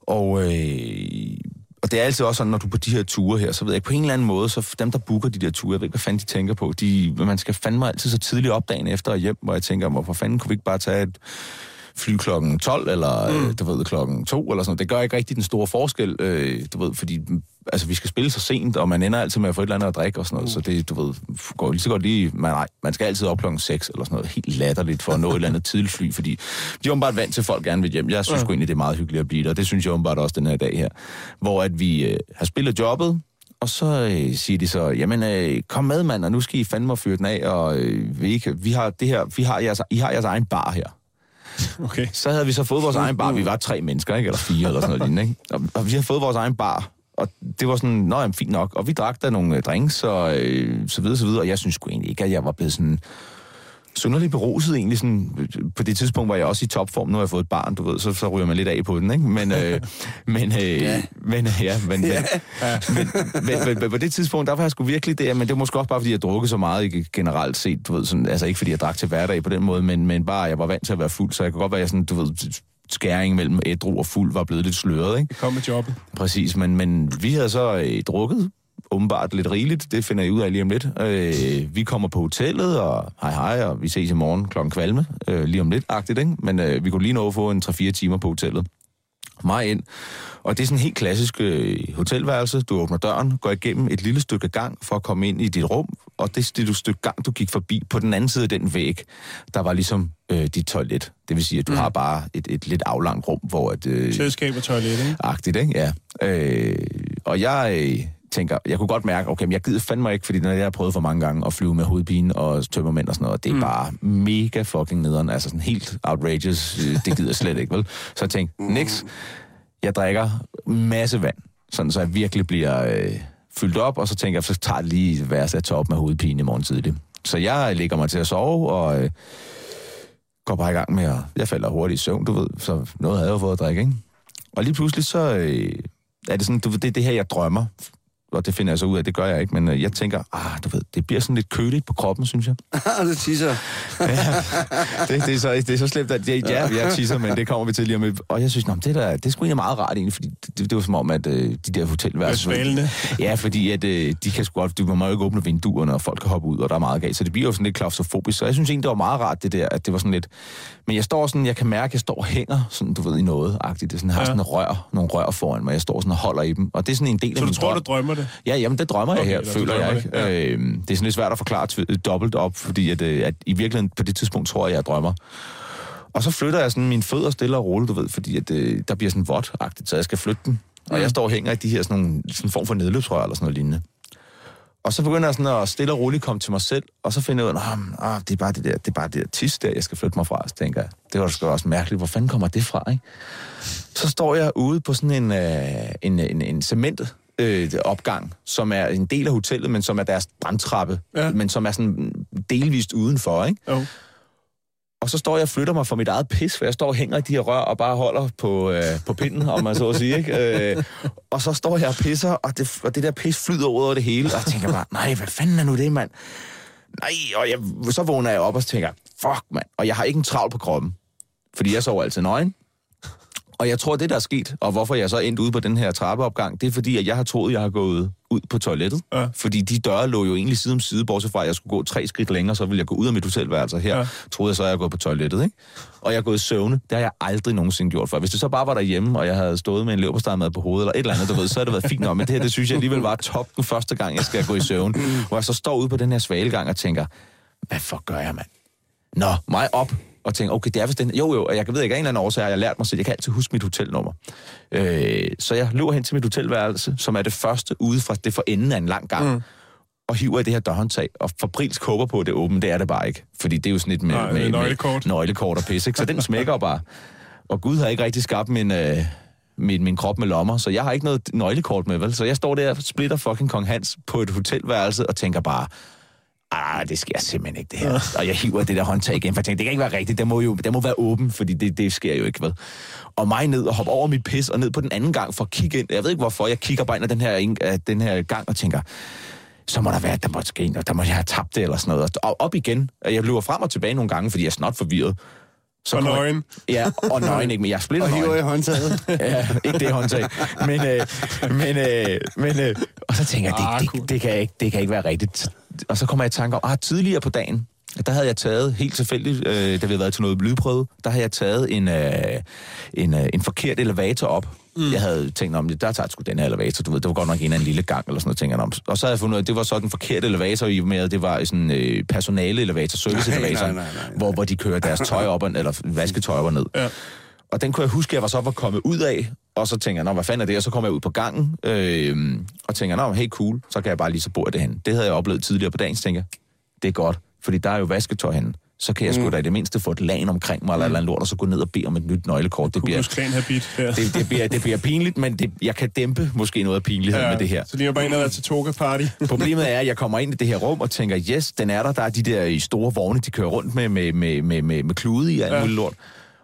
Og, øh, og det er altid også sådan, når du er på de her ture her, så ved jeg på en eller anden måde, så dem, der booker de der ture, jeg ved ikke, hvad fanden de tænker på, de, man skal fandme altid så tidligt op dagen efter og hjem, hvor jeg tænker, hvorfor fanden kunne vi ikke bare tage et fly klokken 12, eller mm. øh, du ved, klokken 2, eller sådan. Det gør ikke rigtig den store forskel, øh, du ved, fordi altså, vi skal spille så sent, og man ender altid med at få et eller andet at drikke og sådan noget, mm. så det, du ved, går lige så godt lige, man, nej, man skal altid op klokken 6, eller sådan noget, helt latterligt for at nå et eller andet tidligt fly, fordi de er åbenbart vant til, at folk gerne vil hjem. Jeg synes ja. egentlig, det er meget hyggeligt at blive der, og det synes jeg åbenbart også den her dag her, hvor at vi øh, har spillet jobbet, og så øh, siger de så, jamen øh, kom med mand, og nu skal I fandme fyre den af, og øh, vi, ikke, vi har det her, vi har jeres, I har jeres egen bar her. Okay. Så havde vi så fået vores egen bar. Vi var tre mennesker, ikke? Eller fire, eller sådan noget lignende, ikke? Og, og vi har fået vores egen bar. Og det var sådan, nå jamen, fint nok. Og vi drak der nogle øh, drinks, og øh, så videre, så videre. Og jeg synes sgu egentlig ikke, at jeg var blevet sådan synderligt beruset egentlig. Sådan, øh, på det tidspunkt var jeg også i topform. Nu har jeg fået et barn, du ved, så, så ryger man lidt af på den, ikke? Men, øh, men, øh, ja. men, øh, ja, men, ja. men, men, men, men, på det tidspunkt, der var jeg sgu virkelig der, men det var måske også bare, fordi jeg drukkede så meget generelt set, du ved, sådan, altså ikke fordi jeg drak til hverdag på den måde, men, men bare, jeg var vant til at være fuld, så jeg kunne godt være, jeg sådan, du ved, skæring mellem ædru og fuld var blevet lidt sløret, ikke? Det kom med jobbet. Præcis, men, men vi havde så øh, drukket åbenbart lidt rigeligt. Det finder I ud af lige om lidt. Øh, vi kommer på hotellet, og hej hej, og vi ses i morgen klokken kvalme. Øh, lige om lidt, agtigt, ikke? Men øh, vi kunne lige nå at få en 3-4 timer på hotellet. Mig ind. Og det er sådan en helt klassisk øh, hotelværelse. Du åbner døren, går igennem et lille stykke gang for at komme ind i dit rum, og det, det stykke gang, du gik forbi, på den anden side af den væg, der var ligesom øh, dit toilet. Det vil sige, at du mm. har bare et, et lidt aflangt rum, hvor... At, øh, Selskab og toilet, ikke? Agtigt, ikke? Ja. Øh, og jeg øh, tænker, jeg kunne godt mærke, okay, men jeg gider fandme ikke, fordi når jeg har prøvet for mange gange at flyve med hovedpine og tømmermænd og sådan noget, det er mm. bare mega fucking nederen, altså sådan helt outrageous, det gider jeg slet ikke, vel? Så jeg tænkte, niks, jeg drikker masse vand, sådan så jeg virkelig bliver øh, fyldt op, og så tænker jeg, så tager det lige værst at tage op med hovedpine i morgen tidlig. Så jeg ligger mig til at sove, og øh, går bare i gang med at... Jeg falder hurtigt i søvn, du ved, så noget havde jeg jo fået at drikke, ikke? Og lige pludselig så øh, er det sådan, du ved, det er det her, jeg drømmer. Og det finder jeg så ud af, det gør jeg ikke, men øh, jeg tænker, ah, du ved, det bliver sådan lidt køligt på kroppen, synes jeg. det tisser. det, det, er så, det er så slemt, at jeg, ja, jeg tisser, men det kommer vi til lige om. Og jeg synes, nå, det, der, det er sgu egentlig meget rart egentlig, fordi det, det, det var som om, at øh, de der hotelværelser... Det er svalende. Ja, fordi at, øh, de kan sgu godt, du må jo ikke åbne vinduerne, og folk kan hoppe ud, og der er meget galt. Så det bliver jo sådan lidt klaustrofobisk. Så jeg synes egentlig, det var meget rart, det der, at det var sådan lidt... Men jeg står sådan, jeg kan mærke, at jeg står og hænger, sådan, du ved, i noget agtigt. Det er sådan, jeg har Ja. sådan rør, nogle rør foran mig, jeg står sådan og holder i dem. Og det er sådan en del Så af du min tror, drøm. du drømmer det? Ja, jamen det drømmer jeg Okay, her, eller du føler jeg ikke. det, ja. Øhm, det er sådan lidt svært at forklare dobbelt op, fordi at, øh, at i virkeligheden på det tidspunkt tror jeg, jeg drømmer. Og så flytter jeg sådan mine fødder stille og roligt, du ved, fordi at, øh, der bliver sådan vådt-agtigt, så jeg skal flytte dem. Og jeg står og hænger i de her sådan, nogle, sådan en form for nedløbsrør eller sådan noget lignende. Og så begynder jeg sådan at stille og roligt komme til mig selv, og så finder jeg ud af, at det er bare det der, det er bare det der tis der, jeg skal flytte mig fra. Så tænker jeg, det var sgu også mærkeligt, hvor fanden kommer det fra, ikke? Så står jeg ude på sådan en, øh, en, en, en cement øh, opgang, som er en del af hotellet, men som er deres brandtrappe, Ja. men som er sådan delvist udenfor, ikke? Jo. Og så står jeg og flytter mig for mit eget pis, for jeg står og hænger i de her rør og bare holder på, øh, på pinden, om man så at sige. Ikke? Øh, og så står jeg og pisser, og det, og det der pis flyder ud over det hele. Og jeg tænker bare, nej, hvad fanden er nu det, mand? Nej, og jeg, så vågner jeg op og tænker, fuck, mand. Og jeg har ikke en travl på kroppen, fordi jeg sover altid nøgen. Og jeg tror, det der er sket, og hvorfor jeg så endte ude på den her trappeopgang, det er fordi, at jeg har troet, jeg har gået ud på toilettet. Ja. Fordi de døre lå jo egentlig side om side, bortset fra, at jeg skulle gå tre skridt længere, så ville jeg gå ud af mit hotelværelse. Her Ja. troede jeg så, at jeg gået på toilettet, ikke? Og jeg er gået i søvne. Det har jeg aldrig nogensinde gjort før. Hvis det så bare var derhjemme, og jeg havde stået med en leverpostejmad på hovedet, eller et eller andet, du ved, så havde det været fint nok. Men det her, det synes jeg alligevel var top den første gang, jeg skal gå i søvn. Hvor jeg så står ude på den her svalegang og tænker, hvad for gør jeg, mand? Nå, mig op og tænker, okay, det er vist den... Jo, jo, og jeg ved ikke, af en eller anden årsag har jeg lært mig selv, jeg kan altid huske mit hotelnummer. Øh, så jeg løber hen til mit hotelværelse, som er det første ude fra det for enden af en lang gang, mm. og hiver i det her dørhåndtag, og fabrilsk håber på, at det er åbent. Det er det bare ikke, fordi det er jo sådan lidt med, Nej, med, nøglekort. med nøglekort og pis, ikke? Så den smækker bare. Og Gud har ikke rigtig skabt min... Øh, min, min krop med lommer, så jeg har ikke noget nøglekort med, vel? Så jeg står der og splitter fucking Kong Hans på et hotelværelse og tænker bare, ah, det sker simpelthen ikke, det her. Og jeg hiver det der håndtag igen, for jeg tænkte, det kan ikke være rigtigt, det må jo det må være åben, fordi det, det sker jo ikke, vel? Og mig ned og hoppe over mit pis og ned på den anden gang for at kigge ind. Jeg ved ikke hvorfor, jeg kigger bare ind ad den her, den her gang og tænker, så må der være, der må ske noget, der må jeg have tabt det eller sådan noget. Og op igen, og jeg løber frem og tilbage nogle gange, fordi jeg er snot forvirret. Så Og kommer- nøgen. Ja, og nøgen ikke, men jeg er splitter Og hiver i håndtaget. Ja, ikke det håndtag. Men, øh, men, øh, men øh, og så tænker jeg, Ah, det, cool. det, det, kan ikke, det kan ikke være rigtigt. Og så kommer jeg i tanke om, ah, tidligere på dagen, der havde jeg taget, helt tilfældigt, øh, da vi havde været til noget lydprøve, der havde jeg taget en, øh, en, øh, en forkert elevator op. Mm. Jeg havde tænkt om, der tager sgu den her elevator, du ved, det var godt nok en af en lille gang, eller sådan noget, tænker om. Og så havde jeg fundet ud af, at det var så den forkerte elevator, i med det var sådan øh, personale elevator, service elevator, nej, nej, nej. Hvor, hvor de kører deres tøj op, og- eller vasketøj op og ned. Ja. Og den kunne jeg huske, at jeg var så var kommet ud af, og så tænker jeg, nå, hvad fanden er det? Og så kommer jeg ud på gangen, øh, og tænker, nå, hey, cool, så kan jeg bare lige så bor det hen. Det havde jeg oplevet tidligere på dagen, tænker jeg, det er godt, fordi der er jo vasketøj henne. Så kan jeg sgu da i det mindste få et lag omkring mig, eller, eller en lort, og så gå ned og bede om et nyt nøglekort. Det bliver, habit. Ja. det, det, bliver, det bliver pinligt, men det, jeg kan dæmpe måske noget af pinligheden med det her. Så lige bare ind og være til toga party. Problemet er, at jeg kommer ind i det her rum og tænker, yes, den er der. Der er de der i store vogne, de kører rundt med, med, med, med, med, med klude i og alt Ja. muligt lort.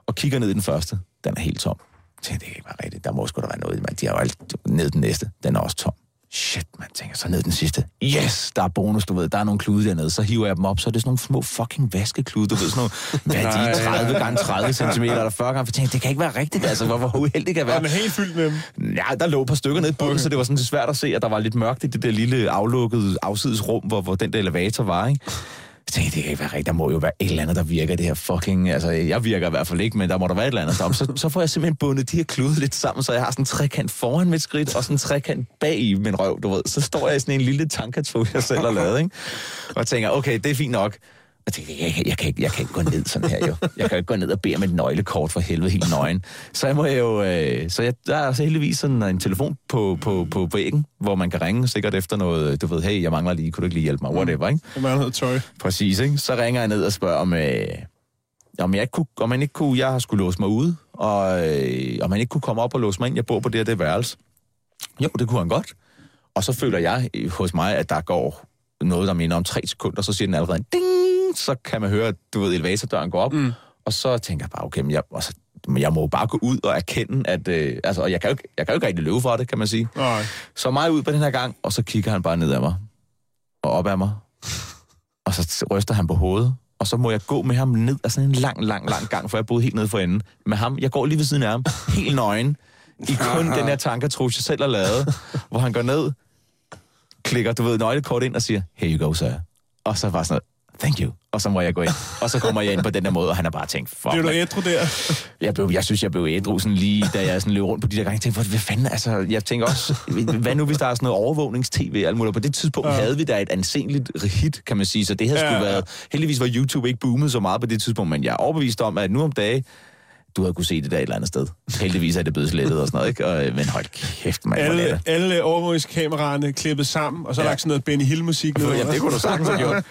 Og kigger ned i den første. Den er helt tom. Det kan ikke være rigtigt. Der må sgu da være noget. Man. De har jo alt ned den næste. Den er også tom. Shit, man tænker så ned den sidste. Yes, der er bonus, du ved. Der er nogle klude dernede. Så hiver jeg dem op, så er det sådan nogle små fucking vaskeklude. Du ved, sådan nogle, hvad er de, Nej. 30 gange 30 cm eller 40 gange. For tænker, det kan ikke være rigtigt, altså. Hvor, hvor uheldig kan være. er helt fyldt med dem. Ja, der lå et par stykker nede i bunden, Okay. okay. så det var sådan lidt svært at se, at der var lidt mørkt i det der lille aflukkede afsidesrum, hvor, hvor den der elevator var, ikke? Jeg tænkte, det kan ikke være rigtigt. Der må jo være et eller andet, der virker det her fucking... Altså, jeg virker i hvert fald ikke, men der må der være et eller andet. Så, så får jeg simpelthen bundet de her klude lidt sammen, så jeg har sådan en trekant foran mit skridt, og sådan en trekant bag i min røv, du ved. Så står jeg i sådan en lille tankatog, jeg selv har lavet, ikke? Og tænker, okay, det er fint nok. Jeg tænkte, jeg, jeg, jeg, kan ikke, jeg kan ikke gå ned sådan her jo. Jeg kan ikke gå ned og bede om et nøglekort for helvede helt nøgen. Så jeg må jo, øh, så jeg, der er så heldigvis sådan en telefon på, på, på væggen, hvor man kan ringe sikkert efter noget, du ved, hey, jeg mangler lige, kunne du ikke lige hjælpe mig, whatever, ikke? Der mangler noget tøj. Præcis, ikke? Så ringer jeg ned og spørger, om, øh, om, jeg ikke kunne, om man ikke kunne, jeg har skulle låse mig ude, og øh, om man ikke kunne komme op og låse mig ind, jeg bor på det her det værelse. Jo, det kunne han godt. Og så føler jeg hos mig, at der går noget, der minder om tre sekunder, så siger den allerede, ding, så kan man høre, du ved, elevatordøren går op, mm. og så tænker jeg bare, okay, men jeg, altså, men jeg må jo bare gå ud og erkende, at øh, altså, og jeg, kan jo, ikke- jeg kan jo ikke rigtig løbe for det, kan man sige. Nej. Så mig ud på den her gang, og så kigger han bare ned ad mig, og op ad mig, og så ryster han på hovedet, og så må jeg gå med ham ned af sådan en lang, lang, lang gang, for jeg boede helt nede for enden. Med ham, jeg går lige ved siden af ham, helt nøgen, i kun den her tankertrus, jeg selv har lavet, hvor han går ned, klikker, du ved, nøglekort ind og siger, here you go, sir. Og så var sådan thank you. Og så må jeg gå ind. Og så kommer jeg ind på den der måde, og han har bare tænkt, fuck, Bliver du ædru der? Jeg, blev, jeg synes, jeg blev ædru sådan lige, da jeg sådan løb rundt på de der gange. Jeg tænkte, hvad fanden, altså, jeg tænker også, hvad nu, hvis der er sådan noget overvågnings-tv og alt muligt. På det tidspunkt ja. havde vi da et ansenligt hit, kan man sige, så det havde Ja, ja, ja. været... Heldigvis var YouTube ikke boomet så meget på det tidspunkt, men jeg er overbevist om, at nu om dagen, du havde kunne se det der et eller andet sted. Heldigvis er det blevet slettet og sådan noget, ikke? Og, øh, men hold kæft, man. er Alle, alle overvågningskameraerne klippet sammen, og så. Ja. lagt sådan noget Benny Hill-musik ned. Ja, det kunne du sagtens have gjort.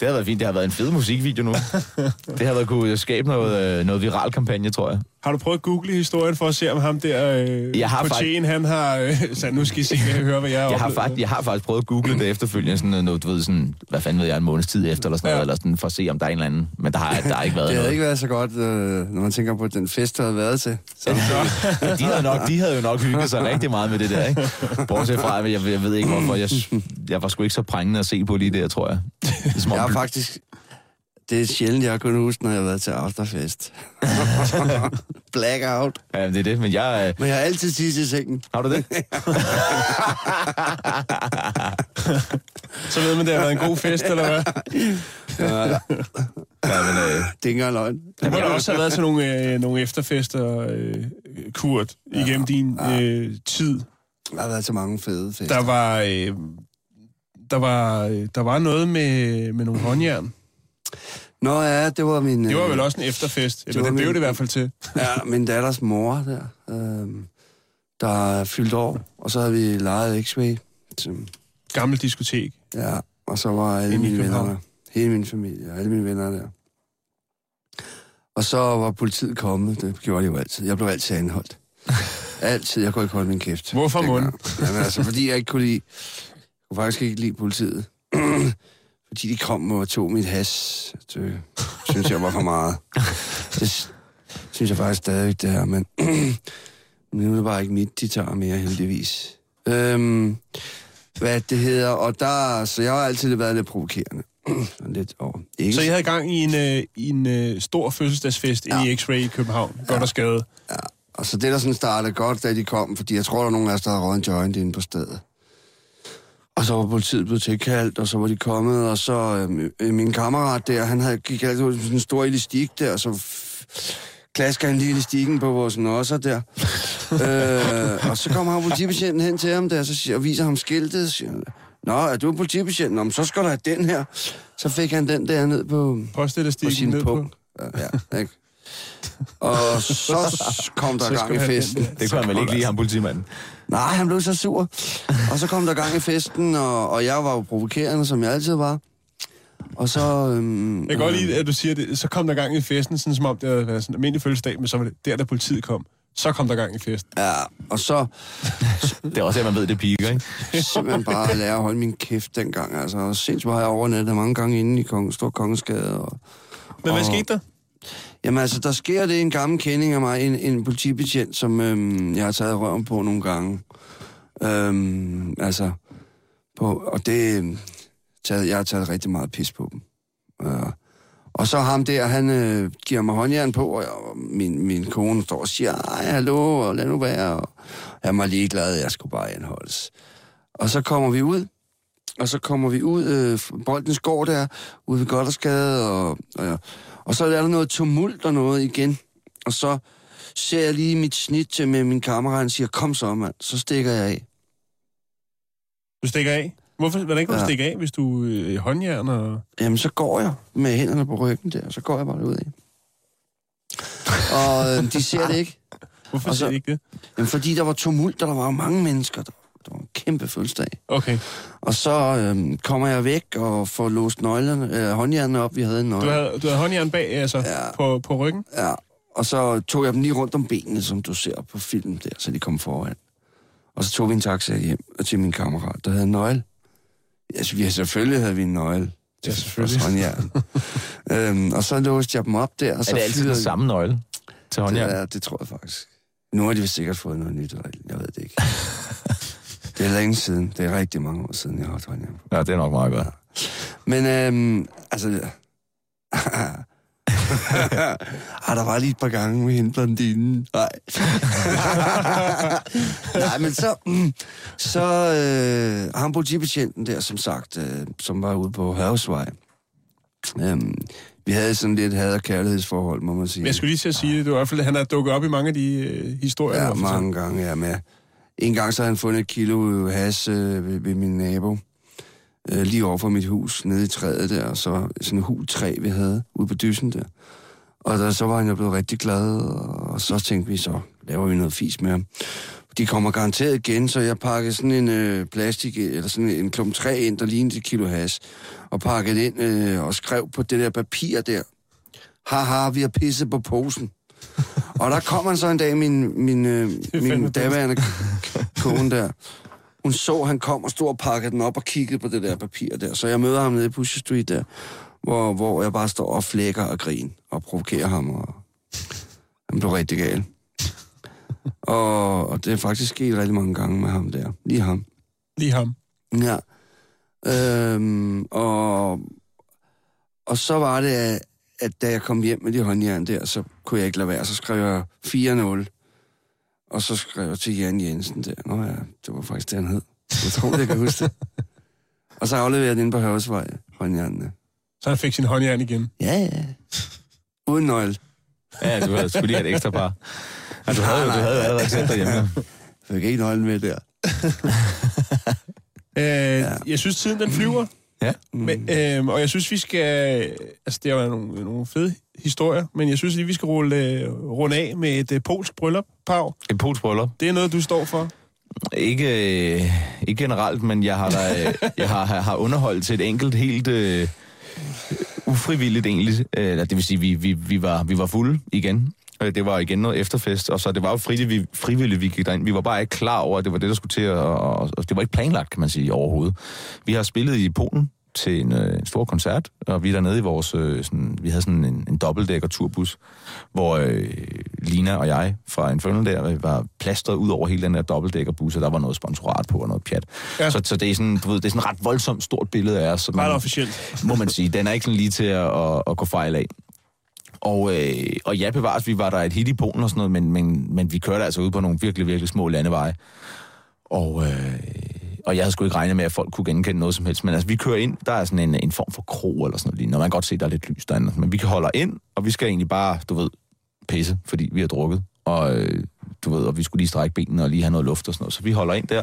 Det havde været fint. Det har været en fed musikvideo nu. Det har været kunne skabe noget, øh, noget viral kampagne, tror jeg. Har du prøvet at google historien for at se, om ham der øh, Jeg har på fakt- Tjen, han har... Øh, så nu skal I se, høre, hvad jeg har Jeg har, oplevet. fakt, jeg har faktisk prøvet at google det efterfølgende, sådan noget, du ved, sådan, hvad fanden ved jeg, en måneds tid efter, eller sådan noget, Ja. eller sådan, for at se, om der er en eller anden, men der har, der har ikke været Det havde noget. ikke været så godt, øh, når man tænker på den fest, der havde været til. Så, Ja, de, havde nok, de havde jo nok hygget sig rigtig meget med det der, ikke? Bortset fra, at jeg, jeg ved ikke hvorfor, jeg, jeg var sgu ikke så prængende at se på lige der, tror jeg. Det er som om, jeg har faktisk... Det er sjældent, jeg har kunnet huske, når jeg har været til afterfest. Blackout. Ja, det er det, men jeg... Øh, Men jeg har altid tisse i sengen. har du det? Så ved man, det har været en god fest, eller hvad? Ja, men, øh, Det er ikke engang løgn. Du må da også have været til nogle, øh, nogle efterfester, øh, Kurt, igennem din øh, tid. Jeg har været til mange fede fester. Der var, øh, der var, øh, der var noget med, med nogle håndjern. Nå ja, det var min... Det var øh, vel også en efterfest. Eller det det blev min- det i hvert fald til. Ja, min datters mor der, øh, der fyldte år. Og så havde vi lejet X-Way. som- Gammel diskotek. Ja, og så var alle mine venner der. Hele min familie, og alle mine venner der. Og så var politiet kommet. Det gjorde de jo altid. Jeg blev altid anholdt. Altid. Jeg kunne ikke holde min kæft. Hvorfor mund? Jamen altså, fordi jeg ikke kunne lide... Jeg kunne faktisk ikke lide politiet. fordi de kom og tog mit has. Det synes jeg var for meget. Det synes jeg faktisk stadigvæk, det er, men... nu er det bare ikke mit, de tager mere, heldigvis. Øhm, hvad det hedder, og der... Så jeg har altid været lidt provokerende. Lidt over. Ikke Så I havde gang i en, øh, i en øh, stor fødselsdagsfest ja. i X-Ray i København. Godt og skade. Og så det, der sådan startede godt, da de kom, fordi jeg tror, der er nogen af os, der har røget en joint inde på stedet. Og så var politiet blevet tilkaldt, og så var de kommet, og så øhm, øh, min kammerat der, han havde, gik altid sådan en stor elastik der, og så klasker han lige elastikken på vores nosser der. øh, og så kommer han politibetjenten hen til ham der, så siger, og viser ham skiltet, siger, Nå, er du en politibetjent? Nå, så skal du have den her. Så fik han den der ned på, på sin ned på. punkt. Ja, ikke? Og så kom der Så gang i festen. det kunne han vel ikke lige, ham politimanden. Nej, han blev så sur. Og så kom der gang i festen, og, og jeg var jo provokerende, som jeg altid var. Og så... Øhm, Jeg kan godt lide, at du siger det. Så kom der gang i festen, sådan som om det havde været sådan en almindelig fødselsdag, men så var det der, da politiet kom. Så kom der gang i festen. Ja, og så Det er også, at man ved, det piker, ikke? simpelthen bare lære at holde min kæft dengang. Altså, og sindssygt har jeg overnattet mange gange inde i Kong, Stor Kongensgade. Og, Men hvad Og- skete der? Jamen altså, der sker det en gammel kending af mig, en, en politibetjent, som øhm, jeg har taget røven på nogle gange. Øhm, altså, på, og det, taget, jeg har taget rigtig meget pis på dem. Øh, og så ham der, han øh, giver mig håndjern på, og, jeg, og min, min kone står og siger, ej, hallo, og lad nu være. Og jeg var ligeglad, jeg skulle bare anholdes. Og så kommer vi ud, og så kommer vi ud, øh, Boldens går der, ude ved Goddersgade, og, og, og så er der noget tumult og noget igen. Og så ser jeg lige mit snit til med min kammerat, og siger, kom så, mand. Så stikker jeg af. Du stikker af? Hvorfor, hvordan kan du Ja. stikke af, hvis du øh, er håndjern? Og... Jamen, så går jeg med hænderne på ryggen der, og så går jeg bare ud af. Og øh, de ser det ikke. Hvorfor så- siger de ikke det? Jamen, fordi der var tumult, og der var mange mennesker. Der, der var en kæmpe fødselsdag. Okay. Og så øh, kommer jeg væk og får låst nøglerne, øh, håndjernene op. Vi havde en Du nøgle. havde, du havde håndjern bag, altså, Ja. på, på ryggen? Ja, og så tog jeg dem lige rundt om benene, som du ser på film der, så de kom foran. Og så tog vi en taxa hjem til min kammerat, der havde en nøgle. Altså, vi, selvfølgelig havde vi en nøgle. Ja, selvfølgelig. Håndjern. øhm, og så låste jeg dem op der, og så Er det altid fyrede- den samme nøgle til håndjern? Det, er, det tror jeg faktisk. Nu har de vist sikkert fået noget nyt, jeg ved det ikke. det er længe siden. Det er rigtig mange år siden, jeg har haft håndjern. Ja, det er nok meget godt. Men øhm, altså... ah, der var lige et par gange med hende blondinen. Nej. Nej, men så... Mm, så øh, ham politibetjenten der, som sagt, øh, som var ude på Havsvej. Øhm, vi havde sådan lidt had- og kærlighedsforhold, må man sige. Men jeg skulle lige til at sige det. Det var i hvert fald, han er dukket op i mange af de øh, historier. Ja, du har mange gange, ja. Med. En gang så havde han fundet et kilo has øh, ved, ved min nabo. Øh, lige over for mit hus, nede i træet der. Og så sådan et hul træ, vi havde ude på dysen der. Og der, så var han jo blevet rigtig glad, og så tænkte vi, så laver vi noget fis med ham. De kommer garanteret igen, så jeg pakkede sådan en øh, plastik, eller sådan en klump træ ind, der lignede et kilo has, og pakkede ind øh, og skrev på det der papir der, haha, vi har pisset på posen. og der kom han så en dag, min, min, øh, min daværende kone der. Hun så, han kom og stod og pakkede den op og kiggede på det der papir der. Så jeg møder ham nede i Pusher Street der, hvor, hvor jeg bare står og flækker og grin og provokerer ham. Og han blev rigtig gal. og, og det er faktisk sket rigtig mange gange med ham der. Lige ham. Lige ham. Ja. Øhm, og, og så var det, at, at da jeg kom hjem med de håndjern der, så kunne jeg ikke lade være. Så skrev jeg 4-0. Og så skrev jeg til Jan Jensen der. Nå ja, det var faktisk det, han hed. Jeg tror, jeg kan huske det. Og så afleverede jeg den på Hørsvej, håndjernene. Så han fik sin håndjern igen. Ja, ja. Uden nøgle. Ja, du havde skulle lige have et ekstra par. Ja, du havde, du havde jo allerede selv derhjemme. Jeg fik ikke nøglen med der. Øh, ja. Jeg synes, tiden den flyver. Ja. Men, øh, og jeg synes, vi skal... Altså, det har været nogle, nogle fede historier, men jeg synes lige, vi skal rulle, øh, runde af med et øh, polsk bryllup, Pau. Et polsk bryllup. Det er noget, du står for. Ikke, øh, ikke generelt, men jeg har, da, jeg har, har, har underholdt til et enkelt helt øh, ufrivilligt egentlig. Øh, eller det vil sige, vi, vi, vi, var, vi var fulde igen. Øh, det var igen noget efterfest, og så det var jo frivilligt, vi, frivilligt, vi gik derind. Vi var bare ikke klar over, at det var det, der skulle til, og, og det var ikke planlagt, kan man sige, overhovedet. Vi har spillet i Polen til en, øh, en stor koncert, og vi er dernede i vores, øh, sådan, vi havde sådan en, en dobbeltdækker turbus, hvor øh, Lina og jeg fra Infernal der øh, var plastret ud over hele den der dobbeltdækkerbus, og der var noget sponsorat på og noget pjat. Ja. Så, så det, er sådan, du ved, det er sådan et ret voldsomt stort billede af os. så Ret man- officielt. må man sige. Den er ikke sådan lige til at, at, at gå fejl af. Og, øh, og ja, bevares, vi var der et hit i Polen og sådan noget, men, men, men vi kørte altså ud på nogle virkelig, virkelig små landeveje. Og, øh, og jeg havde sgu ikke regnet med, at folk kunne genkende noget som helst. Men altså, vi kører ind, der er sådan en, en form for kro eller sådan noget Når man kan godt se, der er lidt lys derinde. Men vi kan holde ind, og vi skal egentlig bare, du ved, pisse, fordi vi har drukket. Og øh, du ved, og vi skulle lige strække benene og lige have noget luft og sådan noget. Så vi holder ind der,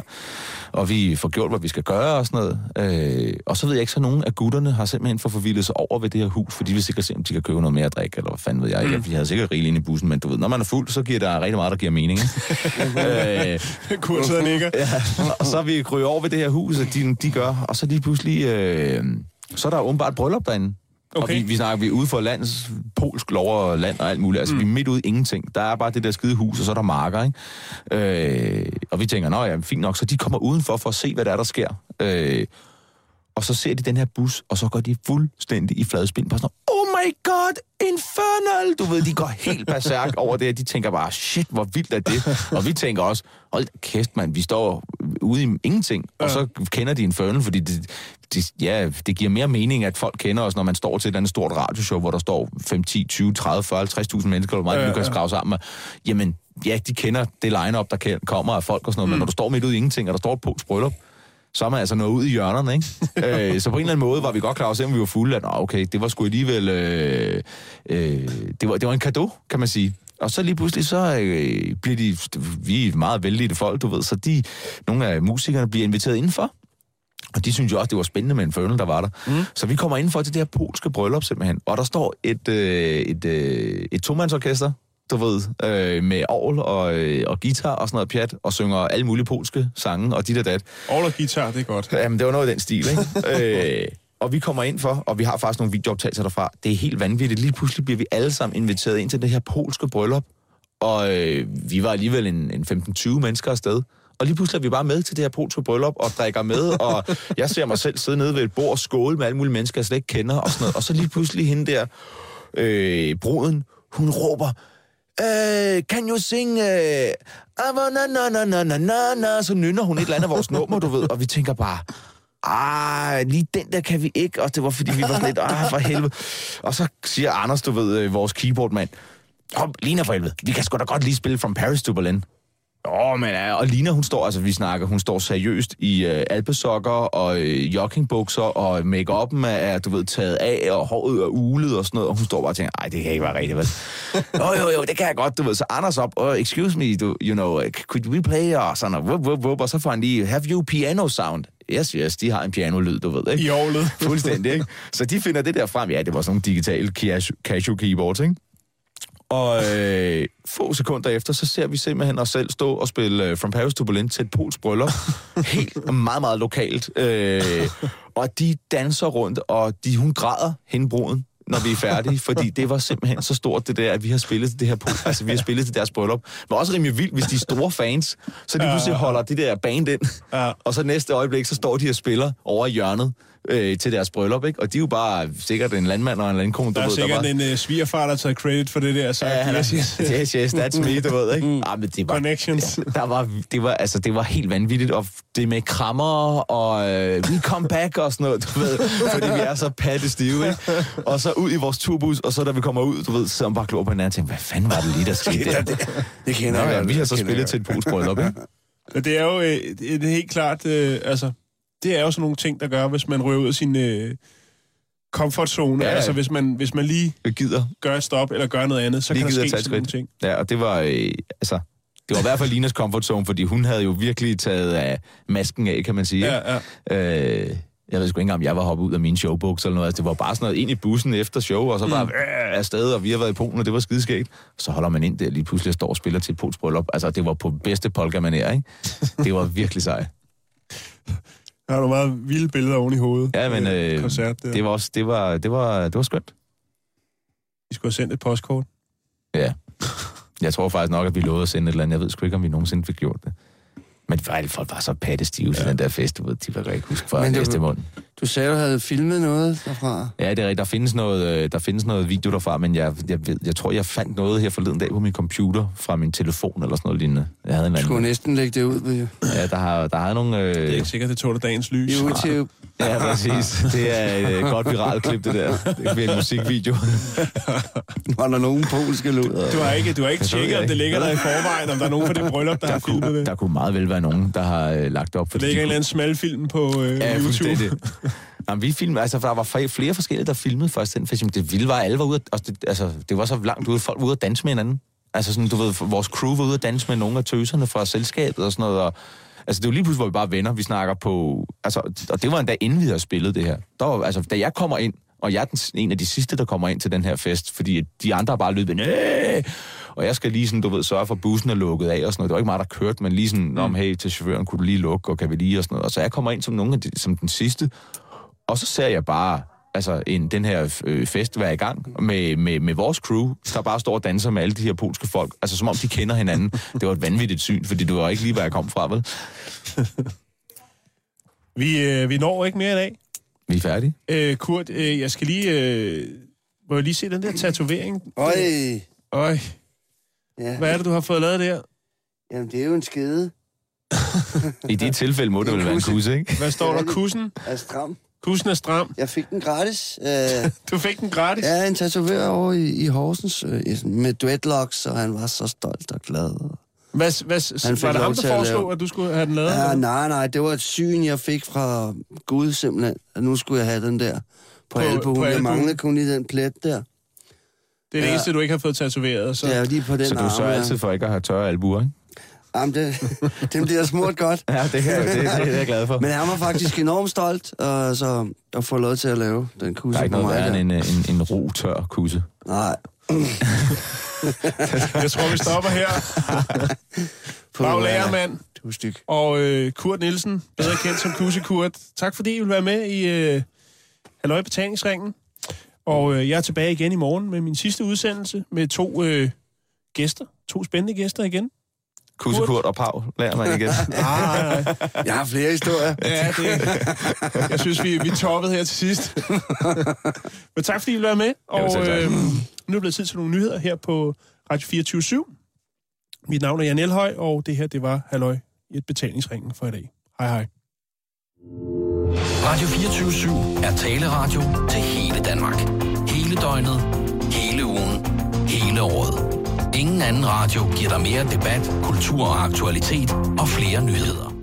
og vi får gjort, hvad vi skal gøre og sådan noget. Øh, og så ved jeg ikke, så nogen af gutterne har simpelthen for forvildet sig over ved det her hus, fordi vi sikkert se, om de kan købe noget mere at drikke, eller hvad fanden ved jeg. Mm. Vi havde sikkert rigeligt inde i bussen, men du ved, når man er fuld, så giver der rigtig meget, der giver mening. Øh, Kurset nikker. Ja, og så vi kryget over ved det her hus, og de, de gør, og så lige pludselig, øh, så er der åbenbart bryllup derinde. Okay. Og vi, vi snakker, vi er ude for lands, polsk lov og land og alt muligt. Altså, mm. vi er midt ude ingenting. Der er bare det der skide hus, og så er der marker, ikke? Øh, og vi tænker, nå ja, fint nok. Så de kommer udenfor for at se, hvad der er, der sker. Øh, og så ser de den her bus, og så går de fuldstændig i fladspind på sådan my god, infernal! Du ved, de går helt berserk over det, og de tænker bare, shit, hvor vildt er det? Og vi tænker også, hold kæft, mand, vi står ude i ingenting, og så kender de infernal, fordi det, det, ja, det giver mere mening, at folk kender os, når man står til et eller andet stort radioshow, hvor der står 5, 10, 20, 30, 40, 50.000 mennesker, hvor meget Ja, du kan ja. skrave sammen med. Jamen, ja, de kender det line-up, der kommer af folk og sådan noget, mm. men når du står midt ude i ingenting, og der står et polsk bryllup, så er man altså nået ud i hjørnerne, ikke? øh, så på en eller anden måde var vi godt klar over, selvom vi var fulde, at "Nå, okay, det var sgu alligevel... Øh, øh, det, var, det var en gave, kan man sige. Og så lige pludselig, så øh, bliver de... Vi er meget vældige folk, du ved, så de, nogle af musikerne bliver inviteret indenfor. Og de synes jo også, det var spændende med en fødel, der var der. Mm. Så vi kommer ind for til det her polske bryllup simpelthen. Og der står et, øh, et, øh, et tomandsorkester, du ved, øh, med orgel og, øh, og guitar og sådan noget pjat, og synger alle mulige polske sange og dit og dat. All og guitar, det er godt. Jamen, det var noget i den stil, ikke? øh, og vi kommer ind for, og vi har faktisk nogle videooptagelser derfra. Det er helt vanvittigt. Lige pludselig bliver vi alle sammen inviteret ind til det her polske bryllup. Og øh, vi var alligevel en, en 15-20 mennesker afsted. Og lige pludselig er vi bare med til det her polske bryllup og drikker med, og jeg ser mig selv sidde nede ved et bord og skåle med alle mulige mennesker, jeg slet ikke kender og sådan noget. Og så lige pludselig hende der, øh, bruden, hun råber, øh, can you sing, øh, na na na na na na na, så nynner hun et eller andet af vores nummer, du ved, og vi tænker bare, ah, lige den der kan vi ikke, og det var fordi, vi var sådan lidt, ah, for helvede. Og så siger Anders, du ved, øh, vores keyboardmand, Kom, Lina for helvede, vi kan sgu da godt lige spille From Paris to Berlin. Åh, men ja, og Lina, hun står, altså vi snakker, hun står seriøst i øh, alpesokker og øh, joggingbukser, og make-up'en er, er, du ved, taget af, og håret er ulet og sådan noget, og hun står bare og tænker, ej, det kan ikke være rigtigt, vel? jo, jo, jo, det kan jeg godt, du ved. Så Anders op, oh, excuse me, du, you know, could we play, og sådan, og, wup, wup, wup, og så får han lige, have you piano sound? Yes, yes, de har en pianolyd, du ved, ikke? I året. Fuldstændig, ikke? Så de finder det der frem. Ja, det var sådan nogle digitale casio keyboards, ikke? Og øh, få sekunder efter, så ser vi simpelthen os selv stå og spille uh, From Paris to Berlin til et polsk bryllup. Helt meget, meget lokalt. Øh, og de danser rundt, og de, hun græder, hende bruden, når vi er færdige, fordi det var simpelthen så stort det der, at vi har spillet til det her, altså vi har spillet til deres bryllup. Det var også rimelig vildt, hvis de er store fans, så de pludselig holder det der band ind, og så næste øjeblik, så står de og spiller over i hjørnet øh, til deres bryllup, ikke? Og de er jo bare sikkert en landmand og en landkone, du Der er ved, sikkert var... en uh, svigerfar, der har taget credit for det der. Så Ja, yes, yes. yes, yes, that's me, du ved, ikke? Ah, men det var, Connections. der var, det var, altså, det var helt vanvittigt, og det med krammer, og øh, we come back, og sådan noget, du ved, fordi vi er så patte stive, ikke? Og så ud i vores turbus, og så da vi kommer ud, du ved, så bare klog på hinanden og tænkte, hvad fanden var det lige, der skete der? Det kender Nå, jeg ja, vi har det så spillet jeg til et polsk bryllup, ikke? Men det er jo øh, det er helt klart, øh, altså, det er jo sådan nogle ting, der gør, hvis man rører ud af sin øh, comfort zone. Ja. Altså, hvis man, hvis man lige Jeg gider gør et stop, eller gør noget andet, så Lige kan der ske sådan nogle ting. Ja, og det var, øh, altså, det var i hvert fald Linas comfort zone, fordi hun havde jo virkelig taget af masken af, kan man sige. Ja, ja. Øh, jeg ved sgu ikke engang, om jeg var hoppet ud af min showbox eller noget. Altså, det var bare sådan noget ind i bussen efter show, og så bare øh, afsted, og vi har været i Polen, og det var skideskægt. Så holder man ind der lige pludselig og står og spiller til et polsk bryllup. Altså, det var på bedste polka ikke? Det var virkelig sejt. Der har du meget vilde billeder oven i hovedet. Ja, men øh, koncert der. det var også, det var, det var, det var skønt. Vi skulle have sendt et postkort. Ja. Jeg tror faktisk nok, at vi lovede at sende et eller andet. Jeg ved sgu ikke, om vi nogensinde fik gjort det. Men alle folk var så pattestive til den der fest, du ved, de var ikke huske fra næste måned. Du sagde, du havde filmet noget derfra. Ja, det er rigtigt. Der findes noget, øh, der findes noget video derfra, men jeg, jeg, ved, jeg tror, jeg fandt noget her forleden dag på min computer fra min telefon eller sådan noget lignende. Jeg havde en Du skulle anden. næsten lægge det ud på Ja, der har, der har nogle... Øh, Det er ikke sikkert, det tåler dagens lys. YouTube. Ja, præcis. Det er et øh, godt viralt klip, det der. Det bliver en musikvideo. Var der nogen polske lyd? Du har ikke, du har ikke Det tjekket, om det ligger der i forvejen, om der er nogen fra det bryllup, der, Der har filmet kunne, det. der kunne meget vel være nogen, der har øh, lagt det op. Der fordi ligger de en eller anden smal film på øh, Ja, YouTube. fuldstændig. Jamen, vi filmede, altså, der var flere, forskellige, der filmede først den festival. Det vilde var, alle var ude, altså, det, altså, det var så langt ude, folk var ude at danse med hinanden. Altså sådan, du ved, vores crew var ude at danse med nogle af tøserne fra selskabet og sådan noget, og Altså, det var lige pludselig, hvor vi bare venner. Vi snakker på... Altså, og det var endda inden vi havde spillet det her. Der var, altså, da jeg kommer ind, og jeg er den, en af de sidste, der kommer ind til den her fest, fordi de andre har bare løbet, Næh! og jeg skal lige sådan, du ved, sørge for, at bussen er lukket af og sådan noget. Det var ikke mig, der kørte, men lige sådan, om hey, til chaufføren, kunne du lige lukke, og kan vi lige og sådan noget. Og så jeg kommer ind som, nogle af de, som den sidste, og så ser jeg bare, altså en, den her øh, fest være i gang med, med, med vores crew, der bare står og danser med alle de her polske folk. Altså som om de kender hinanden. Det var et vanvittigt syn, fordi det var ikke lige, hvor jeg kom fra, vel? Vi, øh, vi når ikke mere i dag. Vi er færdige. Øh, Kurt, øh, jeg skal lige... Øh, må jeg lige se den der tatovering? Øj, Øj, ja. hvad er det, du har fået lavet der? Jamen, det er jo en skede I det tilfælde må det vel være en kusse, ikke? Hvad står der? det- Kussen? af stram. Kussen er stram. Jeg fik den gratis. Øh, Du fik den gratis. ja, en tatovør over i, i Horsens øh, i- med dreadlocks, og han var så stolt og glad. Hvad, hvad, Han var det ham, der at foreslog, lave- at du skulle have den lavet? Ja, nej, nej, det var et syn, jeg fik fra Gud simpelthen. At nu skulle jeg have den der på, På- albuen. på Jeg manglede kun lige den plet der. det er det ja. eneste, du ikke har fået tatoveret. Så. Er jo lige på den Så du arm sørger der. altid for ikke at have tørre albuer, ikke? Jamen, det, den bliver smurt godt. Ja, det, kan, jeg- det, det, det er jeg glad for. Men han var faktisk enormt stolt øh, så at få lov til at lave den Der kusse er ikke på noget mig. værre end der. en, en, en ro, tør kusse. Nej. Jeg tror, vi stopper her. På, Brav øh, Lagermand Du er styg. og øh, Kurt Nielsen, bedre kendt som Kusse Kurt. Tak fordi I vil være med i øh, Halløj Betalingsringen. Og øh, jeg er tilbage igen i morgen med min sidste udsendelse med to øh, gæster. To spændende gæster igen. Kusse, Kurt. Kurt og Pau lærer man igen. Ah, Jeg har flere historier. ja, det, jeg synes, vi, vi toppede her til sidst. Men tak fordi I være med. Og øh, nu er det tid til nogle nyheder her på Radio 24 /7. Mit navn er Jan Elhøj, og det her det var Halløj i et betalingsringen for i dag. Hej hej. Radio 24 er taleradio til hele Danmark. Hele døgnet, hele ugen, hele året. Ingen anden radio giver dig mere debat, kultur og aktualitet og flere nyheder.